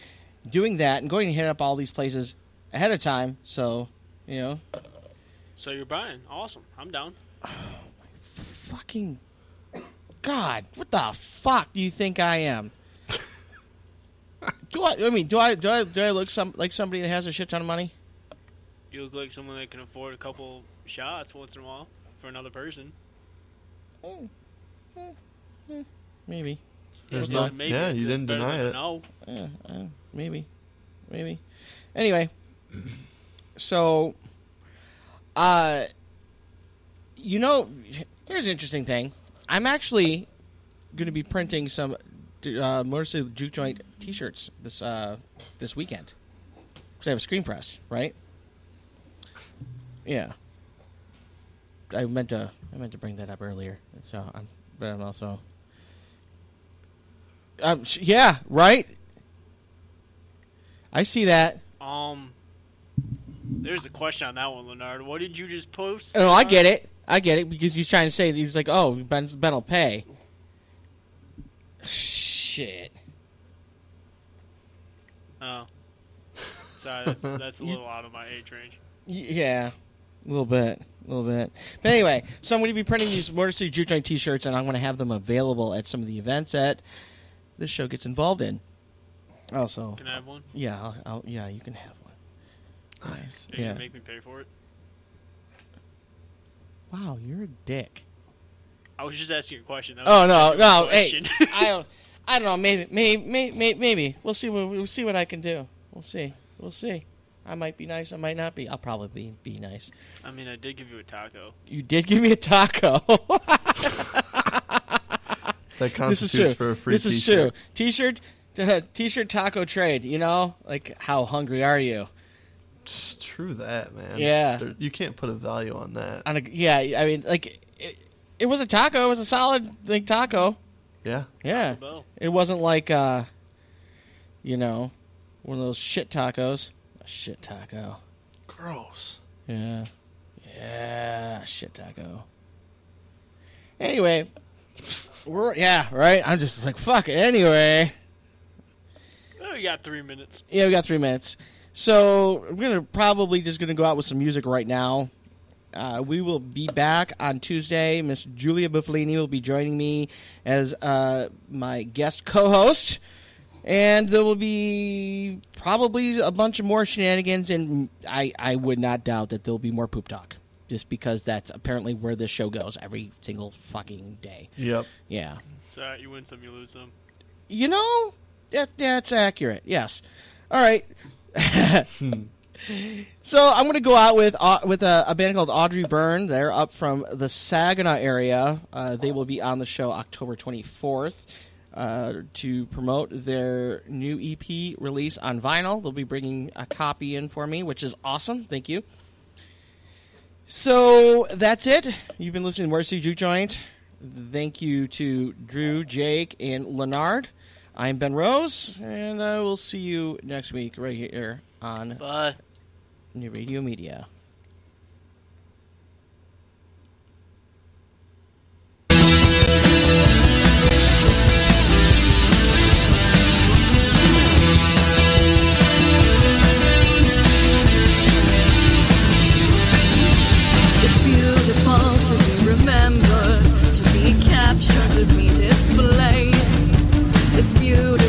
doing that and going and hit up all these places ahead of time. So you know, So you're buying. Awesome. I'm down. Oh my fucking God, what the fuck do you think I am? do I? I mean, do I? Do I? Do I look some like somebody that has a shit ton of money? You look like someone that can afford a couple shots once in a while for another person. Hmm. Hmm. Hmm. Maybe. There's Yeah, no, maybe. yeah, you didn't deny it. No. Yeah, uh, maybe, maybe. Anyway, so, uh, you know, here's an interesting thing. I'm actually going to be printing some uh, Motor City Juke Joint T-shirts this uh, this weekend because I have a screen press, right? Yeah. I meant to I meant to bring that up earlier, so I'm but I'm also. Um, yeah, right. I see that. Um, there's a question on that one, Leonard. What did you just post? Oh, I get uh, it. I get it because he's trying to say he's like, oh, Ben, ben will pay. Shit. Oh. Sorry, that's, that's a little out of my age range. Yeah, a little bit, a little bit. But anyway, so I'm going to be printing these Motor City Juke Joint T-shirts, and I'm going to have them available at some of the events that this show gets involved in. Also, Can I have one? yeah, I'll, I'll, yeah, you can have one. Nice. Are you Yeah. gonna make me pay for it? Wow, you're a dick. I was just asking a question. That Oh was no, a no, hey. I don't, I don't know. Maybe, maybe, maybe, maybe. We'll see. What, we'll see what I can do. We'll see. We'll see. I might be nice. I might not be. I'll probably be, be nice. I mean, I did give you a taco. You did give me a taco. That this is constitutes true. for a free this is t-shirt. true. T-shirt, t-shirt taco trade. You know, like how hungry are you? It's true that, man. Yeah. There- you can't put a value on that. On a, yeah, I mean, like it, it was a taco. It was a solid like taco. Yeah. Yeah. Bell. It wasn't like uh you know, one of those shit tacos. A shit taco. Gross. Yeah. Yeah, shit taco. Anyway, we're yeah, right? I'm just like fuck it anyway. we got three minutes. Yeah, we got three minutes. So we're gonna probably just gonna go out with some music right now. Uh, we will be back on Tuesday. Miss Julia Buffalini will be joining me as uh, my guest co-host, and there will be probably a bunch of more shenanigans. And I, I would not doubt that there'll be more poop talk, just because that's apparently where this show goes every single fucking day. Yep. Yeah. It's alright, you win some, you lose some. You know, that that's accurate. Yes. All right. so I'm going to go out with uh, with a, a band called Audrey Byrne. They're up from the Saginaw area. Uh, they will be on the show October 24th uh, to promote their new EP release on vinyl. They'll be bringing a copy in for me, which is awesome. Thank you. So that's it. You've been listening to Mercy Juke Joint. Thank you to Drew, Jake, and Leonard. I'm Ben Rose, and I will see you next week right here on Bye. New Radio Media. It's beautiful to be remembered, to be captured, to be it's beautiful.